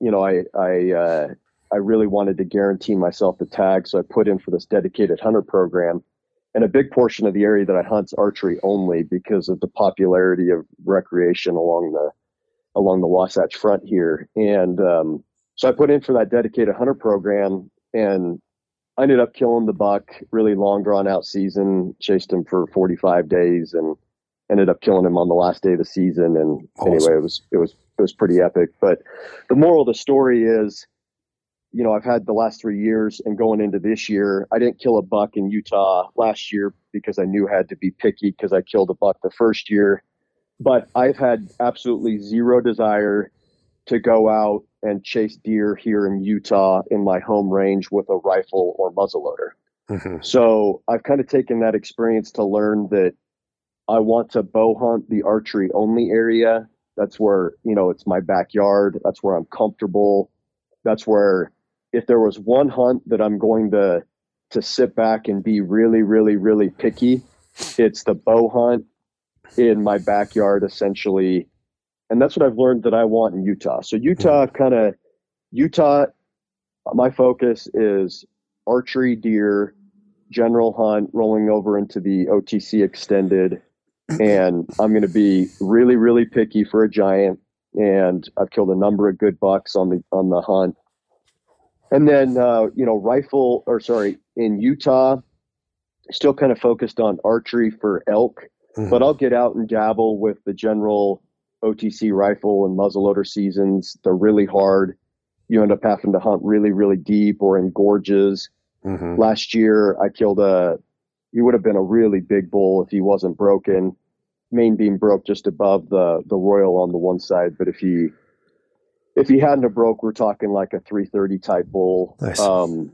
you know, I I uh, I really wanted to guarantee myself the tag, so I put in for this dedicated hunter program. And a big portion of the area that I hunt's archery only because of the popularity of recreation along the along the Wasatch Front here. And um, so I put in for that dedicated hunter program, and I ended up killing the buck. Really long, drawn out season. Chased him for 45 days, and ended up killing him on the last day of the season. And Awesome. anyway, it was it was it was pretty epic. But the moral of the story is, you know, I've had the last three years, and going into this year, I didn't kill a buck in Utah last year because I knew I had to be picky because I killed a buck the first year. But I've had absolutely zero desire to go out and chase deer here in Utah in my home range with a rifle or muzzleloader. hmm So I've kind of taken that experience to learn that I want to bow hunt the archery only area. That's where, you know, it's my backyard. That's where I'm comfortable. That's where if there was one hunt that I'm going to to sit back and be really, really, really picky, it's the bow hunt in my backyard essentially. And that's what I've learned that I want in Utah. So Utah mm-hmm. kind of Utah my focus is archery deer general hunt rolling over into the OTC extended. And I'm going to be really, really picky for a giant. And I've killed a number of good bucks on the on the hunt. And then uh, you know, rifle or sorry, in Utah, still kind of focused on archery for elk, Mm-hmm. but I'll get out and dabble with the general OTC rifle and muzzleloader seasons. They're really hard. You end up having to hunt really, really deep or in gorges hmm last year I killed a he would have been a really big bull if he wasn't broken. main beam broke just above the the royal on the one side, but if he if he hadn't have broke, we're talking like a 330 type bull Nice. um,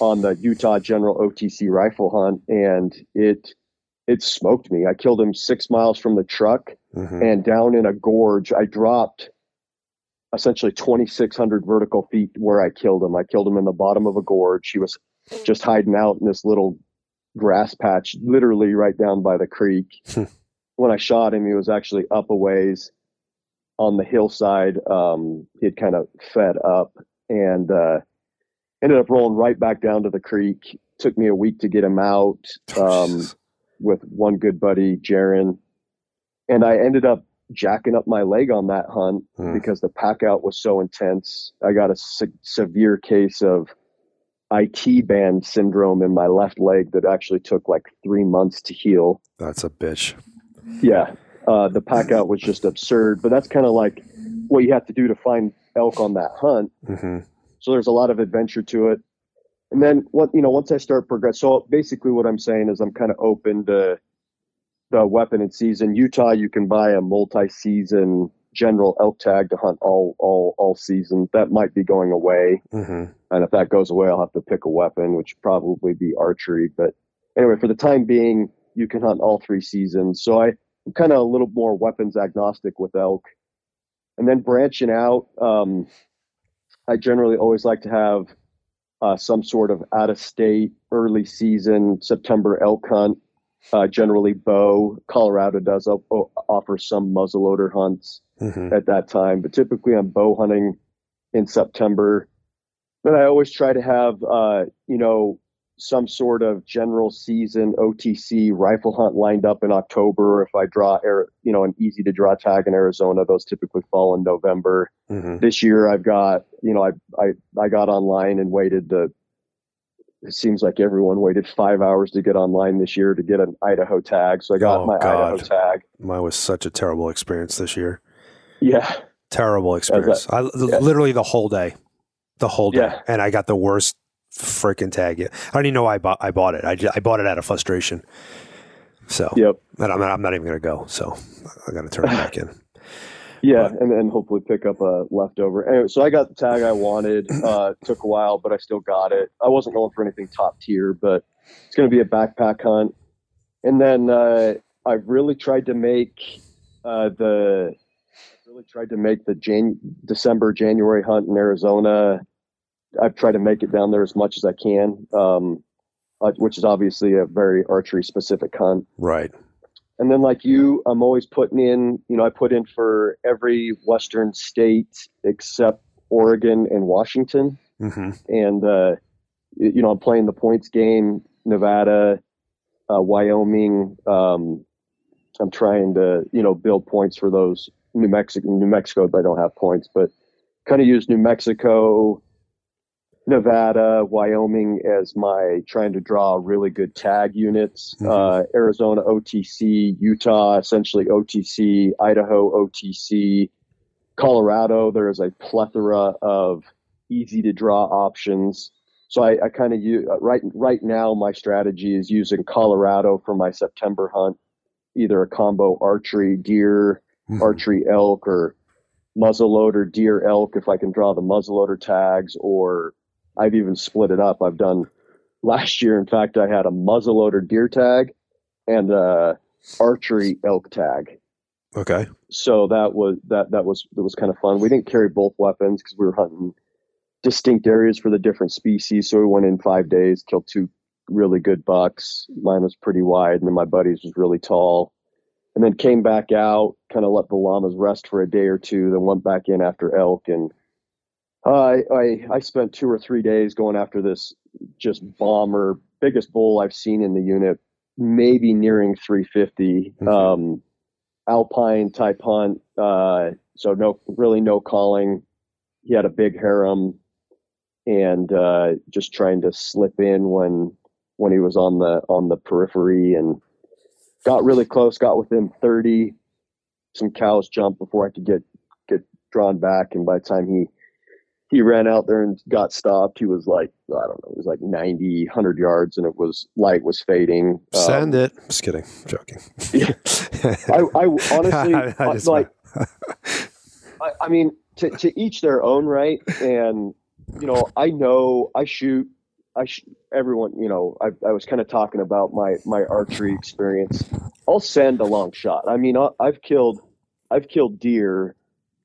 on the Utah General OTC rifle hunt, and it it smoked me. I killed him six miles from the truck Mhm. and down in a gorge. I dropped essentially 2,600 vertical feet where I killed him. I killed him in the bottom of a gorge. He was just hiding out in this little grass patch, literally right down by the creek. Hmm. when I shot him, he was actually up a ways on the hillside. Um, he had kind of fed up and uh, ended up rolling right back down to the creek. Took me a week to get him out um, with one good buddy, Jaron. And I ended up jacking up my leg on that hunt Hmm. because the pack out was so intense. I got a se- severe case of IT band syndrome in my left leg that actually took like three months to heal. That's a bitch. Yeah. Uh, the pack out was just absurd, but that's kind of like what you have to do to find elk on that hunt. hmm So there's a lot of adventure to it. And then what you know, once I start progress, so basically what I'm saying is I'm kind of open to the weapon and season. Utah, you can buy a multi-season general elk tag to hunt all all all season. That might be going away, hmm and if that goes away, I'll have to pick a weapon, which probably be archery. But anyway, for the time being, you can hunt all three seasons. So I, kind of a little more weapons agnostic with elk. And then branching out, um, I generally always like to have uh, some sort of out of state early season September elk hunt. Uh, generally, bow. Colorado does o- o- offer some muzzleloader hunts hmm at that time, but typically I'm bow hunting in September. Then I always try to have, uh, you know, some sort of general season OTC rifle hunt lined up in October. If I draw, you know, an easy to draw tag in Arizona, those typically fall in November. hmm This year I've got, you know, I I I got online and waited to. It seems like everyone waited five hours to get online this year to get an Idaho tag. So I got Oh, my God. Idaho tag. Mine was such a terrible experience this year. Yeah. Terrible experience. I yeah. literally the whole day, the whole day, Yeah. and I got the worst freaking tag. yet. I don't even know why I bought. I bought it. I, ju- I bought it out of frustration. So Yep. and I'm not, I'm not even going to go. So I got to turn it back in. Yeah, But- and then hopefully pick up a leftover. Anyway, so I got the tag I wanted. Uh, took a while, but I still got it. I wasn't going for anything top tier, but it's going to be a backpack hunt. And then uh, I've really tried to make uh, the really tried to make the Jan- December January hunt in Arizona. I've tried to make it down there as much as I can, um, uh, which is obviously a very archery specific hunt. Right. And then, like you, I'm always putting in, you know, I put in for every Western state except Oregon and Washington. hmm And, uh, you know, I'm playing the points game, Nevada, uh, Wyoming. Um, I'm trying to, you know, build points for those New Mexico, New Mexico, I don't have points, but kind of use New Mexico, Nevada, Wyoming as my trying to draw really good tag units. Mhm. Uh, Arizona OTC, Utah essentially OTC, Idaho OTC, Colorado. There is a plethora of easy to draw options. So I, I kind of use right right now. My strategy is using Colorado for my September hunt, either a combo archery deer, Mhm. archery elk, or muzzleloader deer elk if I can draw the muzzleloader tags, or I've even split it up. I've done last year. In fact, I had a muzzleloader deer tag and a archery elk tag. Okay. So that was that that was that was kind of fun. We didn't carry both weapons because we were hunting distinct areas for the different species. So we went in five days, killed two really good bucks. Mine was pretty wide, and then my buddy's was really tall. And then came back out, kind of let the llamas rest for a day or two, then went back in after elk. And I I I spent two or three days going after this just bomber, biggest bull I've seen in the unit, maybe nearing 350. Mhm. Um, alpine type hunt. Uh, so no, really no calling. He had a big harem, and uh, just trying to slip in when when he was on the on the periphery, and got really close. Got within thirty. Some cows jumped before I could get get drawn back, and by the time he he ran out there and got stopped. He was like, I don't know, it was like 90, 100 yards and it was light was fading. Send um, it. Just kidding. I'm joking. yeah. I, I honestly, I, I just, like, I, I mean, to, to each their own, right? And, you know, I know I shoot, I sh- everyone, you know, I, I was kind of talking about my, my archery experience. I'll send a long shot. I mean, I, I've killed, I've killed deer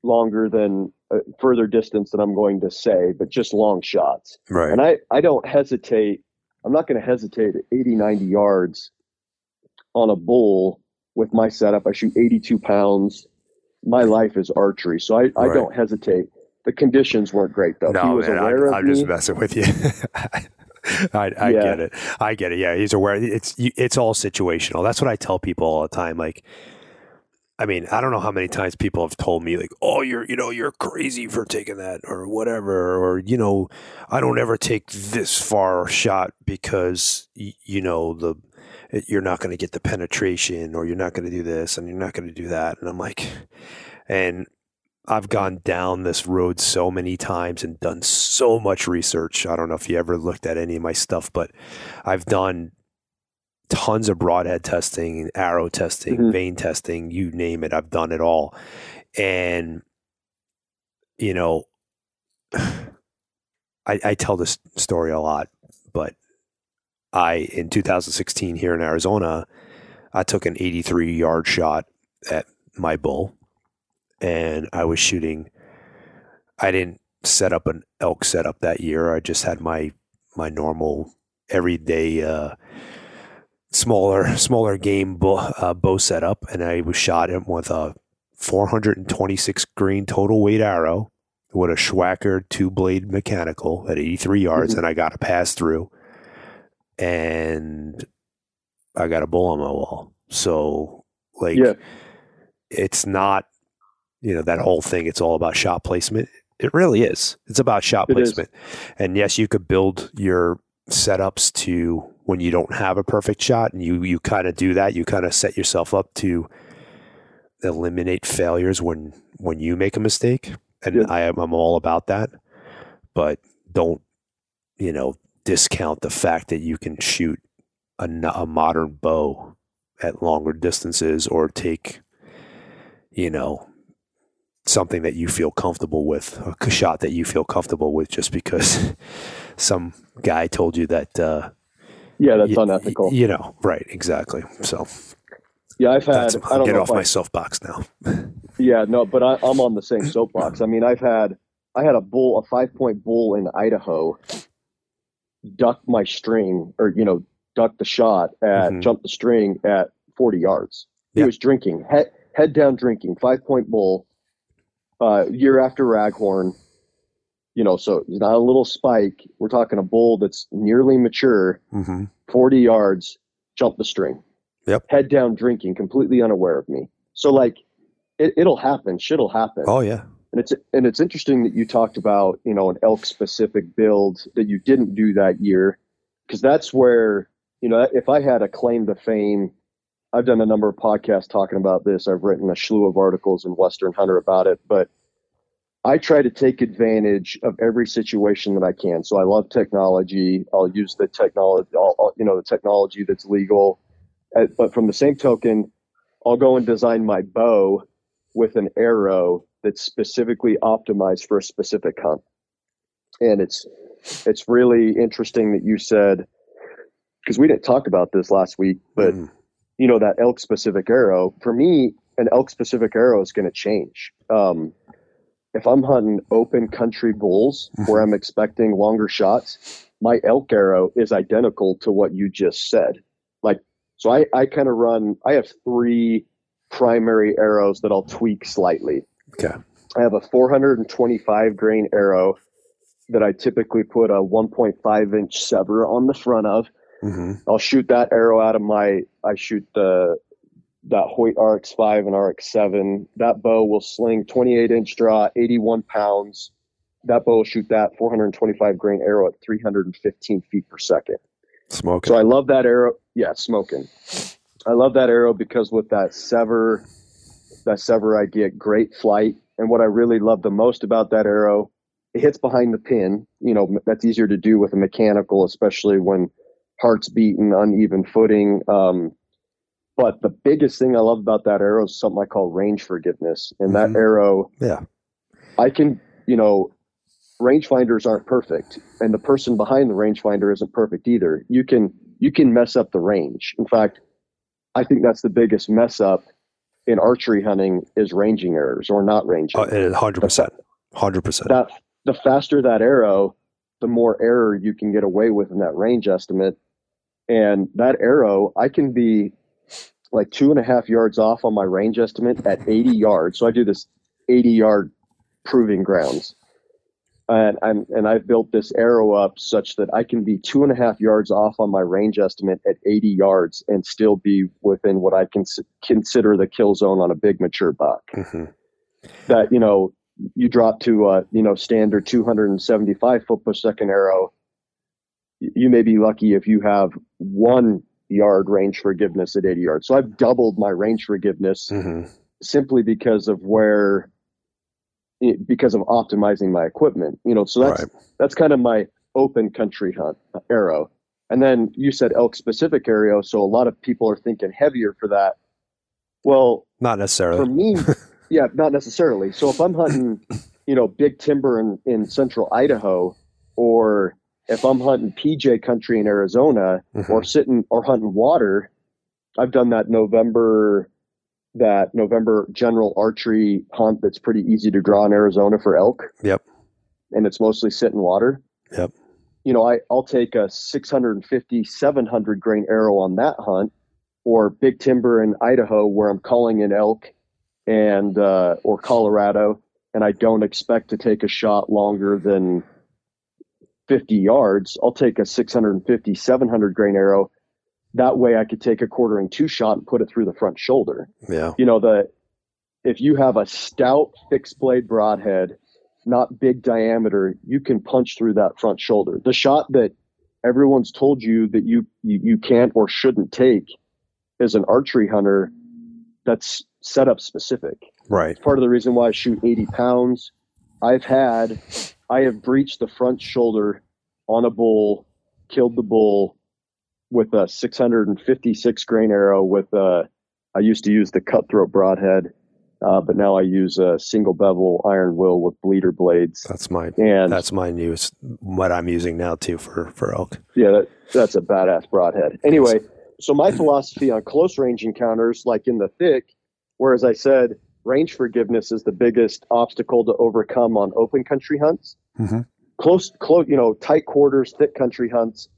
longer than further distance than I'm going to say, but just long shots. Right. And I, I don't hesitate. I'm not going to hesitate at 80, 90 yards on a bull with my setup. I shoot 82 pounds. My life is archery, so I, I right. don't hesitate. The conditions weren't great though. No, he was man, aware I, of I'm me. just messing with you. I, I yeah. get it. I get it. Yeah, he's aware. It's it's all situational. That's what I tell people all the time. Like, I mean, I don't know how many times people have told me like, "Oh, you're, you know, you're crazy for taking that or whatever," or you know, I don't ever take this far shot because you know the you're not going to get the penetration or you're not going to do this and you're not going to do that. And I'm like, and I've gone down this road so many times and done so much research. I don't know if you ever looked at any of my stuff, but I've done tons of broadhead testing, arrow testing, mm-hmm. vane testing, you name it. I've done it all. And, you know, I, I tell this story a lot, but I, in 2016 here in Arizona, I took an 83 yard shot at my bull and I was shooting. I didn't set up an elk setup that year. I just had my, my normal everyday, uh, smaller smaller game bow, uh, bow setup, and I was shot him with a 426 grain total weight arrow with a Swhacker two blade mechanical at 83 yards, mm-hmm. and I got a pass through, and I got a bull on my wall. So like, yeah. it's not you know that whole thing. It's all about shot placement. It really is. It's about shot placement. And yes, you could build your setups to when you don't have a perfect shot and you you kind of do that you kind of set yourself up to eliminate failures when when you make a mistake and yeah. I am I'm all about that but don't you know discount the fact that you can shoot a, a modern bow at longer distances or take you know something that you feel comfortable with, a shot that you feel comfortable with, just because some guy told you that. Uh, yeah, that's unethical. You know, right? Exactly. So. Yeah, I've had. I don't get off my I, soapbox now. yeah, no, but I, I'm on the same soapbox. I mean, I've had I had a bull, a five point bull in Idaho, duck my string, or you know, duck the shot at mm-hmm. jump the string at 40 yards. He was drinking head head down drinking, five point bull, uh, year after raghorn. You know, so it's not a little spike. We're talking a bull that's nearly mature, mm-hmm. 40 yards, jump the string. Yep. Head down drinking, completely unaware of me. So like it, it'll happen. Shit'll happen. Oh yeah. And it's and it's interesting that you talked about, you know, an elk specific build that you didn't do that year. Cause that's where, you know, if I had a claim to fame I've done a number of podcasts talking about this. I've written a slew of articles in Western Hunter about it, but I try to take advantage of every situation that I can. So I love technology. I'll use the technology, I'll, you know, the technology that's legal. Uh, but from the same token, I'll go and design my bow with an arrow that's specifically optimized for a specific hunt. And it's it's really interesting that you said because we didn't talk about this last week, but mm you know, that elk specific arrow, for me, an elk specific arrow is going to change. Um, if I'm hunting open country bulls where I'm expecting longer shots, my elk arrow is identical to what you just said. Like, so I, I kind of run, I have three primary arrows that I'll tweak slightly. Okay. I have a 425 grain arrow that I typically put a 1.5 inch SEVR on the front of. Mm-hmm. I'll shoot that arrow out of my. I shoot the that Hoyt RX5 and RX7. That bow will sling 28 inch draw, 81 pounds. That bow will shoot that 425 grain arrow at 315 feet per second. Smoking. So I love that arrow. Yeah, smoking. I love that arrow because with that SEVR, that SEVR, I get great flight. And what I really love the most about that arrow, it hits behind the pin. You know, that's easier to do with a mechanical, especially when heart's beating, uneven footing. Um, but the biggest thing I love about that arrow is something I call range forgiveness. And Mhm. that arrow, Yeah. I can, you know, rangefinders aren't perfect, and the person behind the rangefinder isn't perfect either. You can you can mess up the range. In fact, I think that's the biggest mess up in archery hunting is ranging errors or not ranging. Uh, Hundred percent. Hundred percent. that the faster that arrow, the more error you can get away with in that range estimate. And that arrow, I can be like two and a half yards off on my range estimate at 80 yards. So I do this 80 yard proving grounds. And I'm and I've built this arrow up such that I can be two and a half yards off on my range estimate at 80 yards and still be within what I can consider the kill zone on a big mature buck hmm that you know you drop to a you know standard 275 foot per second arrow you may be lucky if you have one yard range forgiveness at 80 yards so i've doubled my range forgiveness hmm simply because of where i- because of optimizing my equipment you know so that's Right. that's kind of my open country hunt uh, arrow and then you said elk specific arrow so a lot of people are thinking heavier for that well Not necessarily. for me, yeah, not necessarily. So if I'm hunting, you know, big timber in, in central Idaho, or if I'm hunting PJ country in Arizona, Mhm. or sitting or hunting water, I've done that November, that November general archery hunt that's pretty easy to draw in Arizona for elk. Yep. And it's mostly sitting water. Yep. You know, I, I'll take a 650, 700 grain arrow on that hunt, or big timber in Idaho where I'm calling in elk and uh, or Colorado, and I don't expect to take a shot longer than 50 yards. I'll take a 650, 700 grain arrow. That way, I could take a quartering to shot and put it through the front shoulder. Yeah. You know, the if you have a stout fixed blade broadhead, not big diameter, you can punch through that front shoulder. The shot that everyone's told you that you you, you can't or shouldn't take as an archery hunter, that's setup specific. Right. Part of the reason why I shoot 80 pounds, I've had, I have breached the front shoulder on a bull, killed the bull with a 656 grain arrow with a, I used to use the cutthroat broadhead, uh, but now I use a single bevel iron will with bleeder blades. That's my And that's my news. What I'm using now too for for elk. Yeah, that, that's a badass broadhead. Anyway, so my philosophy on close range encounters, like in the thick, whereas I said range forgiveness is the biggest obstacle to overcome on open country hunts. Mhm. Close, close, you know, tight quarters, thick country hunts.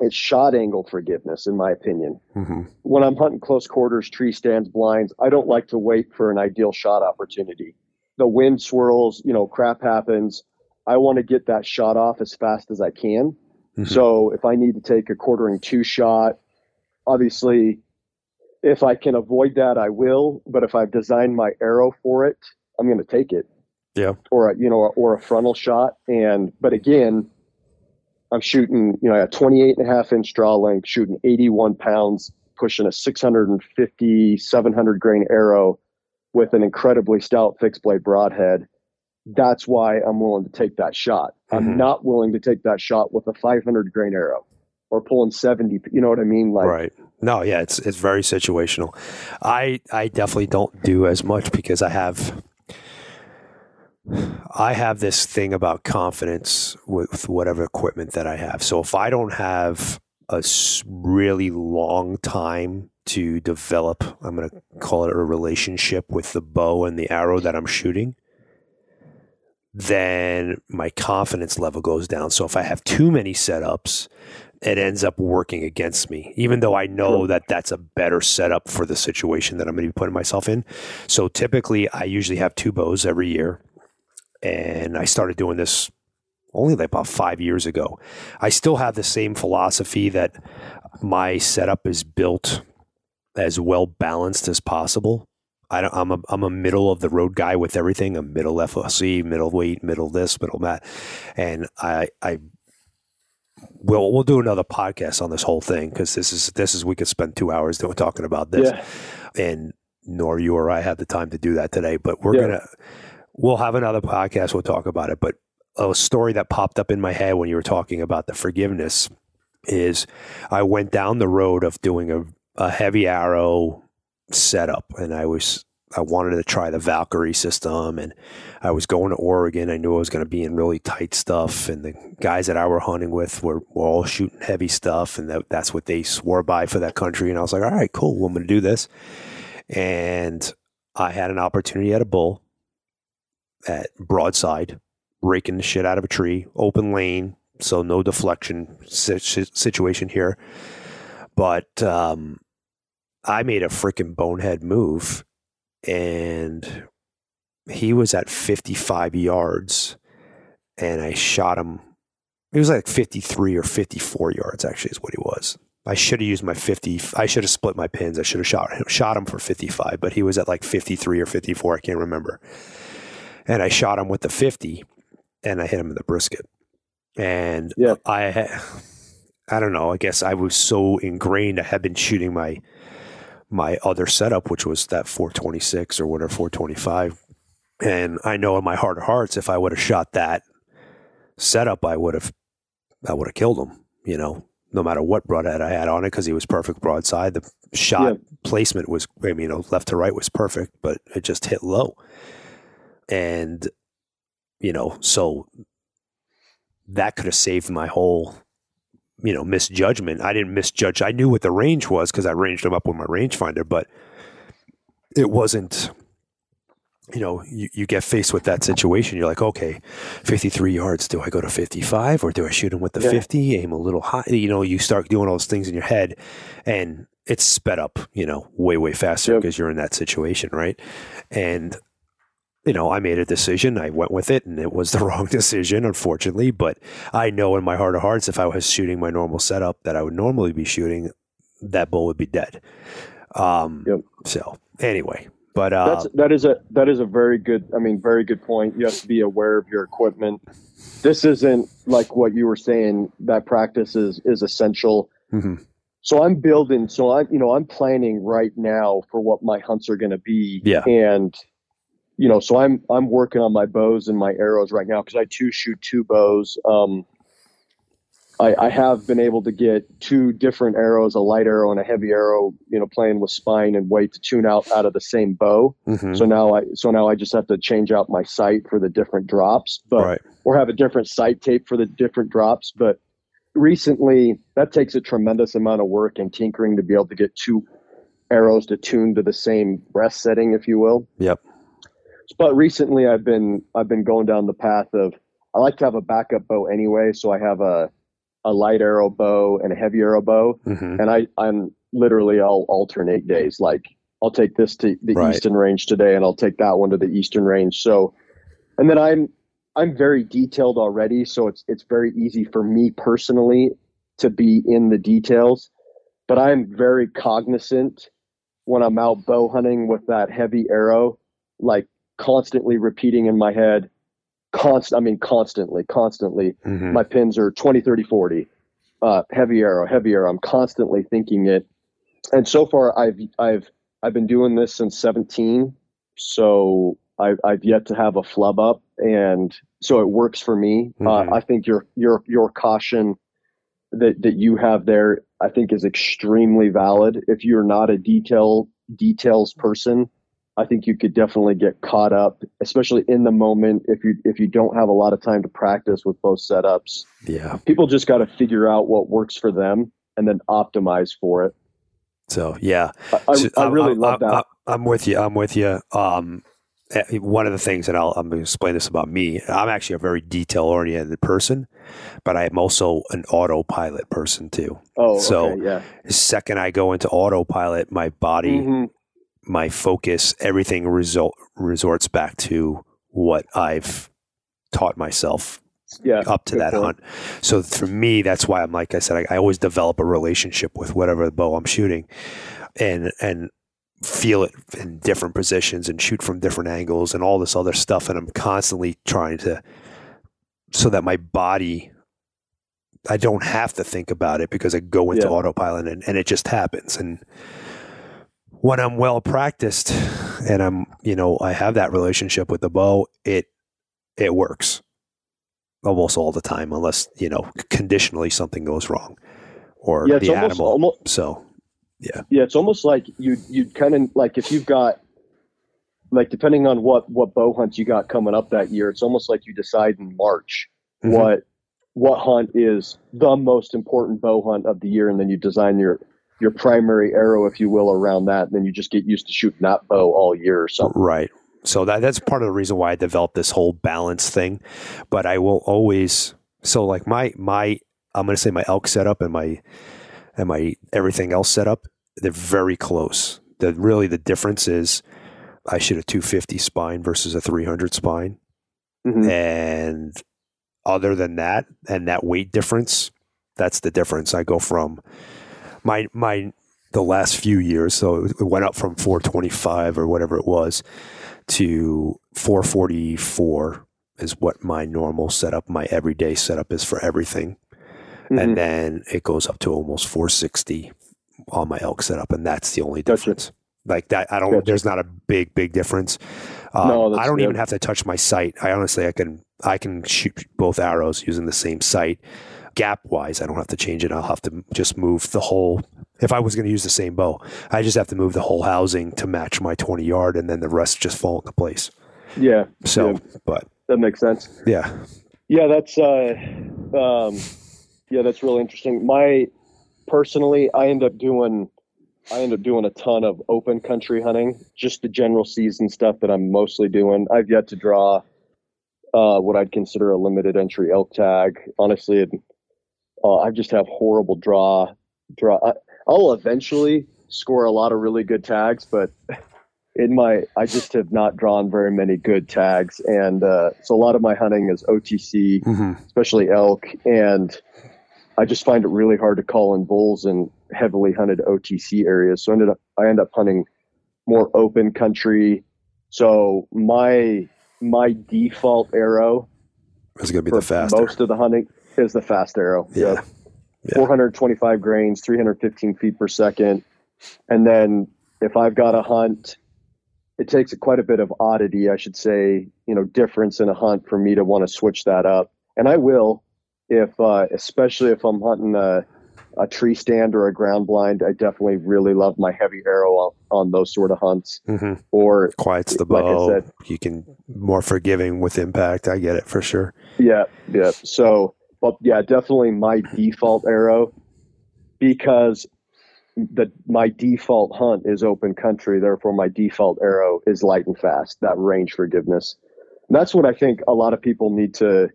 It's shot angle forgiveness, in my opinion. hmm When I'm hunting close quarters, tree stands, blinds, I don't like to wait for an ideal shot opportunity. The wind swirls, you know, crap happens. I want to get that shot off as fast as I can. Mhm. So if I need to take a quartering to shot, obviously, if I can avoid that, I will. But if I've designed my arrow for it, I'm going to take it. Yeah. Or a, you know, or a frontal shot. And but again, I'm shooting, you know, a 28 and a half inch draw length, shooting 81 pounds, pushing a 650, 700 grain arrow with an incredibly stout fixed blade broadhead. That's why I'm willing to take that shot. Mhm. I'm not willing to take that shot with a 500 grain arrow or pulling 70. You know what I mean? Like, right. No, yeah, it's it's very situational. I I definitely don't do as much because I have I have this thing about confidence with whatever equipment that I have. So if I don't have a really long time to develop, I'm going to call it a relationship with the bow and the arrow that I'm shooting, then my confidence level goes down. So if I have too many setups, it ends up working against me, even though I know that that's a better setup for the situation that I'm going to be putting myself in. So typically, I usually have two bows every year. And I started doing this only like about five years ago. I still have the same philosophy that my setup is built as well balanced as possible. I don't, I'm a I'm a middle of the road guy with everything. A middle FOC, middle weight, middle this, middle that, and I I will we'll do another podcast on this whole thing because this is this is we could spend two hours doing talking about this, yeah, and nor you or I had the time to do that today. But we're Yeah. gonna we'll have another podcast. We'll talk about it, but a story that popped up in my head when you were talking about the forgiveness is I went down the road of doing a, a heavy arrow setup and I was I wanted to try the Valkyrie system and I was going to Oregon. I knew I was going to be in really tight stuff and the guys that I were hunting with were, were all shooting heavy stuff and that, that's what they swore by for that country. And I was like, all right, cool. I'm going to do this. And I had an opportunity at a bull at broadside, raking the shit out of a tree, open lane, so no deflection situation here. But um, I made a freaking bonehead move, and he was at 55 yards, and I shot him. He was like 53 or 54 yards, actually, is what he was. I should have used my 50. I should have split my pins. I should have shot him, shot him for 55, but he was at like 53 or 54. I can't remember. And I shot him with the 50, and I hit him in the brisket. And yeah. I, I don't know. I guess I was so ingrained. I had been shooting my my other setup, which was that 426 or whatever 425. And I know in my heart of hearts, if I would have shot that setup, I would have, I would have killed him. You know, no matter what broadhead I had on it, because he was perfect broadside. The shot yeah. placement was, I mean, you know, left to right was perfect, but it just hit low. And, you know, so that could have saved my whole you know misjudgment. I didn't misjudge. I knew what the range was because I ranged them up with my rangefinder, but it wasn't. You know, you, you get faced with that situation. You're like, okay, 53 yards. Do I go to 55 or do I shoot him with the yeah. 50? Aim a little high. You know, you start doing all those things in your head, and it's sped up. You know, way way faster because yep. you're in that situation, right? And you know, I made a decision. I went with it, and it was the wrong decision, unfortunately. But I know in my heart of hearts, if I was shooting my normal setup that I would normally be shooting, that bull would be dead. Um, yep. So anyway, but uh, that's that is a that is a very good. I mean, very good point. You have to be aware of your equipment. This isn't like what you were saying. That practice is is essential. Mm-hmm. So I'm building. So I'm you know I'm planning right now for what my hunts are going to be. Yeah. And you know, so I'm I'm working on my bows and my arrows right now because I too shoot two bows. Um, I, I have been able to get two different arrows, a light arrow and a heavy arrow. You know, playing with spine and weight to tune out out of the same bow. Mm-hmm. So now I so now I just have to change out my sight for the different drops, but right. or have a different sight tape for the different drops. But recently, that takes a tremendous amount of work and tinkering to be able to get two arrows to tune to the same breast setting, if you will. Yep but recently I've been I've been going down the path of I like to have a backup bow anyway, so I have a a light arrow bow and a heavy arrow bow, mm-hmm. and I I'm literally I'll alternate days. Like I'll take this to the right. eastern range today, and I'll take that one to the eastern range. So, and then I'm I'm very detailed already, so it's it's very easy for me personally to be in the details. But I'm very cognizant when I'm out bow hunting with that heavy arrow, like constantly repeating in my head const I mean constantly, constantly. Mm-hmm. My pins are 20, 30, 40. Uh, heavy arrow, heavy arrow. I'm constantly thinking it. And so far I've I've I've been doing this since 17. So I've I've yet to have a flub up and so it works for me. Uh, mm-hmm. Uh, I think your your your caution that that you have there I think is extremely valid. If you're not a detail details person, I think you could definitely get caught up, especially in the moment if you if you don't have a lot of time to practice with both setups. Yeah. People just got to figure out what works for them and then optimize for it. So yeah, I, so, I really I'm, love that. I'm with you. I'm with you. Um, eh, one of the things, that I'll, I'm going to explain this about me. I'm actually a very detail oriented person, but I am also an autopilot person too. Oh, so okay, yeah. The second I go into autopilot, my body mm-hmm my focus, everything result resorts back to what I've taught myself yeah, up to that point. hunt. So for me, that's why I'm like I said, I, I, always develop a relationship with whatever bow I'm shooting, and and feel it in different positions and shoot from different angles and all this other stuff. And I'm constantly trying to so that my body. I don't have to think about it because I go into yeah. autopilot and, and it just happens. And when I'm well practiced and I'm, you know, I have that relationship with the bow, it it works. almost all the time, unless you know conditionally something goes wrong or Yeah, it's the almost- animal. almo- so Yeah, yeah, it's almost like you you kind of like if you've got like depending on what what bow hunts you got coming up that year, it's almost like you decide in March Mhm. what what hunt is the most important bow hunt of the year, and then you design your your primary arrow, if you will, around that. And then you just get used to shooting that bow all year or something. Right. So that that's part of the reason why I developed this whole balance thing. But I will always so like my my I'm gonna say my elk setup and my and my everything else setup, they're very close. The really the difference is I shoot a 250 spine versus a 300 spine, Mhm. and other than that, and that weight difference, that's the difference. I go from my my the last few years, so it went up from 425 or whatever it was to 444 is what my normal setup, my everyday setup is for everything, Mhm. and then it goes up to almost 460 on my elk setup, and that's the only Gotcha. difference. Like that, I don't. Gotcha. There's not a big, big difference. Um, No, I don't even have to touch my sight. I honestly, I can, I can shoot both arrows using the same sight. Gap wise, I don't have to change it. I'll have to just move the whole. If I was going to use the same bow, I just have to move the whole housing to match my 20 yard, and then the rest just fall into place. yeah, So, Yeah. but that makes sense. yeah, Yeah, that's uh, um, yeah, that's really interesting. My personally, I end up doing, I end up doing a ton of open country hunting, just the general season stuff that I'm mostly doing. I've yet to draw uh, what I'd consider a limited entry elk tag. Honestly, it, uh, I just have horrible draw. Draw. I, I'll eventually score a lot of really good tags, but in my I just have not drawn very many good tags, and uh, so a lot of my hunting is OTC, hmm especially elk, and I just find it really hard to call in bulls in heavily hunted OTC areas. So I ended up I end up hunting more open country. So my my default arrow is going to be the faster. most of the hunting is the fast arrow. Yeah. Yep. Yeah. 425 grains, 315 feet per second. And then if I've got a hunt, it takes quite a bit of oddity, I should say, you know, difference in a hunt for me to want to switch that up. And I will, if, uh, especially if I'm hunting a, a tree stand or a ground blind, I definitely really love my heavy arrow on, on those sort of hunts. hmm Or, Quiets the Like bow. said- you can more forgiving with impact. I get it for sure. Yeah, yeah. So, but yeah, definitely my default arrow because the my default hunt is open country. Therefore, my default arrow is light and fast. That range forgiveness. And that's what I think a lot of people need to.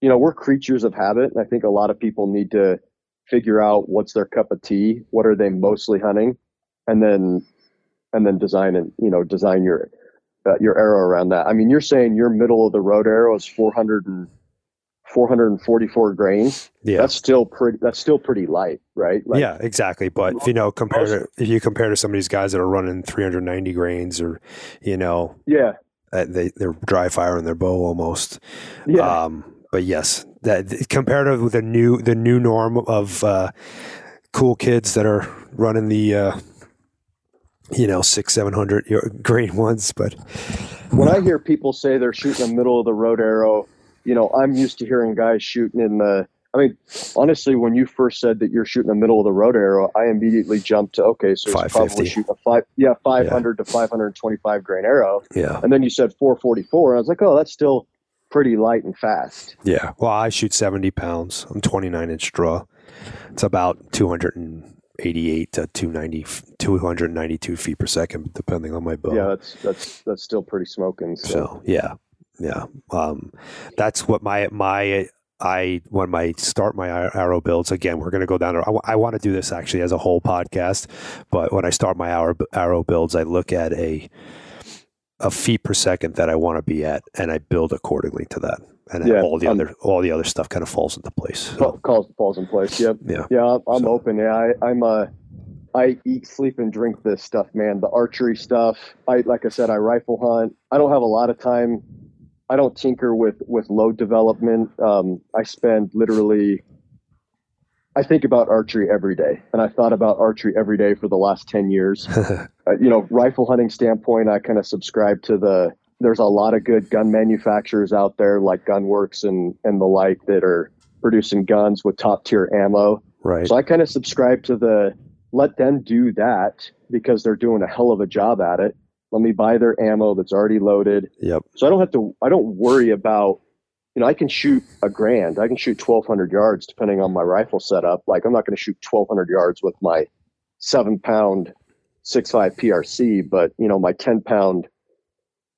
You know, we're creatures of habit, and I think a lot of people need to figure out what's their cup of tea. What are they mostly hunting, and then and then design and you know design your uh, your arrow around that. I mean, you're saying your middle of the road arrow is 400 and 444 grains. Yeah. That's still pretty. That's still pretty light, right? Like, yeah, exactly. But if you know, compare to if you compare to some of these guys that are running 390 grains, or you know, yeah, uh, they they're dry firing their bow almost. yeah. Um, but yes, that compared to the new the new norm of uh, cool kids that are running the uh, you know six seven hundred grain ones. But when I hear people say they're shooting a middle of the road arrow, you know, I'm used to hearing guys shooting in the. I mean, honestly, when you first said that you're shooting a middle of the road arrow, I immediately jumped to okay, so he's probably shooting a five, yeah, 500 to 525 grain arrow, yeah, and then you said 444, and I was like, oh, that's still pretty light and fast. yeah. Well, I shoot seventy pounds. I'm 29 inch draw. It's about 288 to 290, 292 feet per second, depending on my bow. Yeah, that's that's that's still pretty smoking. So, So yeah, yeah. Um, that's what my my I when my start my arrow builds again. We're going to go down. I, want to do this actually as a whole podcast, but when I start my arrow arrow builds, I look at a a feet per second that I want to be at, and I build accordingly to that. And Yeah, all the um, other all the other stuff kind of falls into place. So, calls falls in place. Yep. yeah, Yeah, I'm, I'm So- open. Yeah, I, I'm a. I eat, sleep, and drink this stuff, man. The archery stuff. I like I said, I rifle hunt. I don't have a lot of time. I don't tinker with with load development. Um, I spend literally. I think about archery every day, and I thought about archery every day for the last ten years. uh, you know, rifle hunting standpoint, I kind of subscribe to the there's a lot of good gun manufacturers out there like GunWerks and and the like that are producing guns with top tier ammo. Right. So I kind of subscribe to the let them do that because they're doing a hell of a job at it. Let me buy their ammo that's already loaded. Yep. So I don't have to I don't worry about you know, I can shoot a grand. I can shoot 1200 yards depending on my rifle setup. Like I'm not going to shoot 1200 yards with my 7 pound 6.5 PRC, but you know, my 10 pound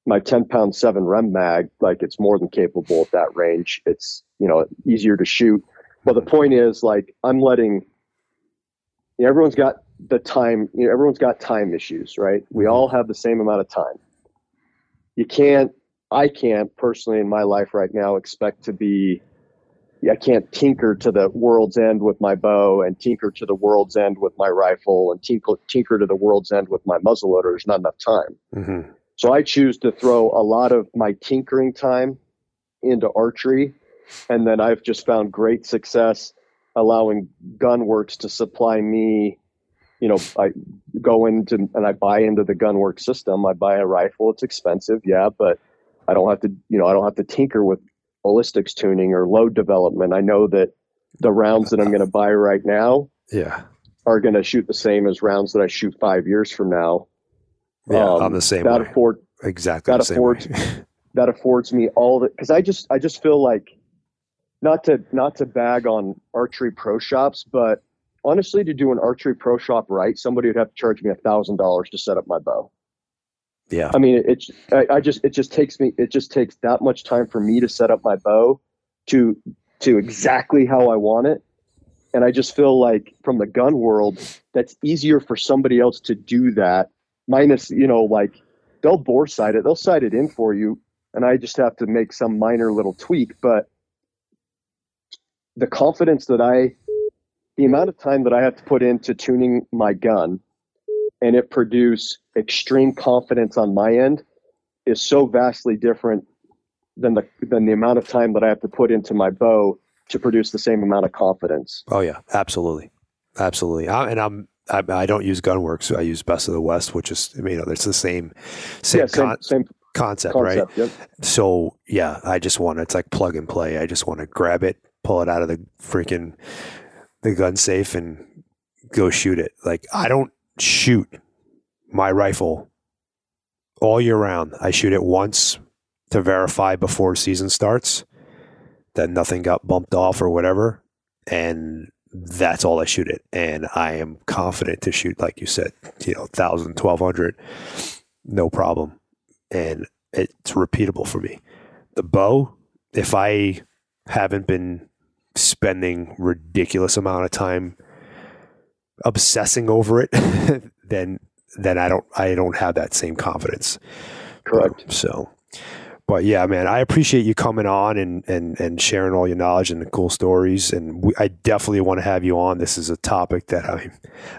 my 10 pound 7 rem mag like it's more than capable at that range it's you know easier to shoot but the point is like i'm letting you know, everyone's got the time you know everyone's got time issues right we all have the same amount of time you can't i can't personally in my life right now expect to be I can't tinker to the world's end with my bow and tinker to the world's end with my rifle and tinker, tinker to the world's end with my muzzleloader. There's not enough time. Mm-hmm. So I choose to throw a lot of my tinkering time into archery. And then I've just found great success allowing GunWerks to supply me. You know, I go into and I buy into the GunWerks system. I buy a rifle. It's expensive, yeah, but I don't have to, you know, I don't have to tinker with ballistics tuning or load development. I know that the rounds that I'm going to buy right now Yeah. are going to shoot the same as rounds that I shoot five years from now. Yeah. Um, I'm the same that way. afford exactly that the same affords- that affords me all the because I just I just feel like not to not to bag on archery pro shops, but honestly, to do an archery pro shop right, somebody would have to charge me a thousand dollars to set up my bow. yeah. I mean, it, it's I, I just it just takes me it just takes that much time for me to set up my bow to to exactly how I want it. And I just feel like from the gun world, that's easier for somebody else to do that. Minus, you know, like they'll bore sight it, they'll sight it in for you, and I just have to make some minor little tweak. But the confidence that I, the amount of time that I have to put into tuning my gun and it produce extreme confidence on my end is so vastly different than the than the amount of time that I have to put into my bow to produce the same amount of confidence. Oh yeah, absolutely, absolutely. I, and I'm I, I don't use GunWerks. I use Best of the West, which is you know it's the same same, yeah, same, con- same concept, right? Yep. So yeah, I just want to, it's like plug and play. I just want to grab it, pull it out of the freaking the gun safe, and go shoot it. Like I don't shoot my rifle all year round. I shoot it once to verify before season starts that nothing got bumped off or whatever, and that's all I shoot it. And I am confident to shoot, like you said, you know, 1,000, 1,200, no problem. And it's repeatable for me. The bow, if I haven't been spending ridiculous amount of time obsessing over it, then then I don't I don't have that same confidence. Correct. Um, so, but yeah, man, I appreciate you coming on and and and sharing all your knowledge and the cool stories. And we, I definitely want to have you on. This is a topic that I'm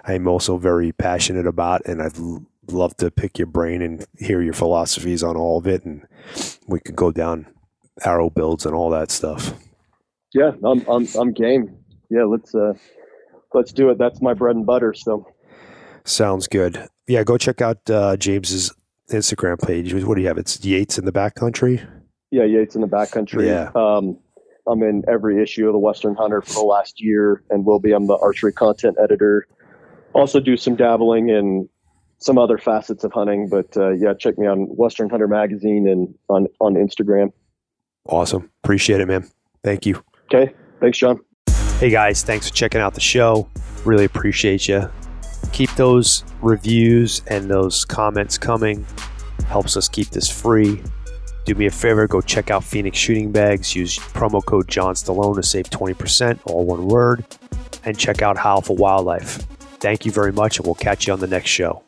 I'm also very passionate about, and I'd l- love to pick your brain and hear your philosophies on all of it, and we could go down arrow builds and all that stuff. Yeah, I'm I'm I'm game. Yeah, let's uh let's do it. That's my bread and butter. So Sounds good. Yeah, go check out uh, James's Instagram page. What do you have? It's Yates in the backcountry. yeah, Yates in the backcountry. Yeah. Um, I'm in every issue of the Western Hunter for the last year, and will be. I'm the archery content editor. Also, do some dabbling in some other facets of hunting, but uh, yeah, check me on Western Hunter magazine and on on Instagram. Awesome. Appreciate it, man. Thank you. Okay, thanks, John. Hey guys, thanks for checking out the show. Really appreciate you. Keep those reviews and those comments coming. Helps us keep this free. Do me a favor, go check out Phoenix Shooting Bags. Use promo code John Stallone to save 20%, all one word. And check out Howl for Wildlife. Thank you very much, and we'll catch you on the next show.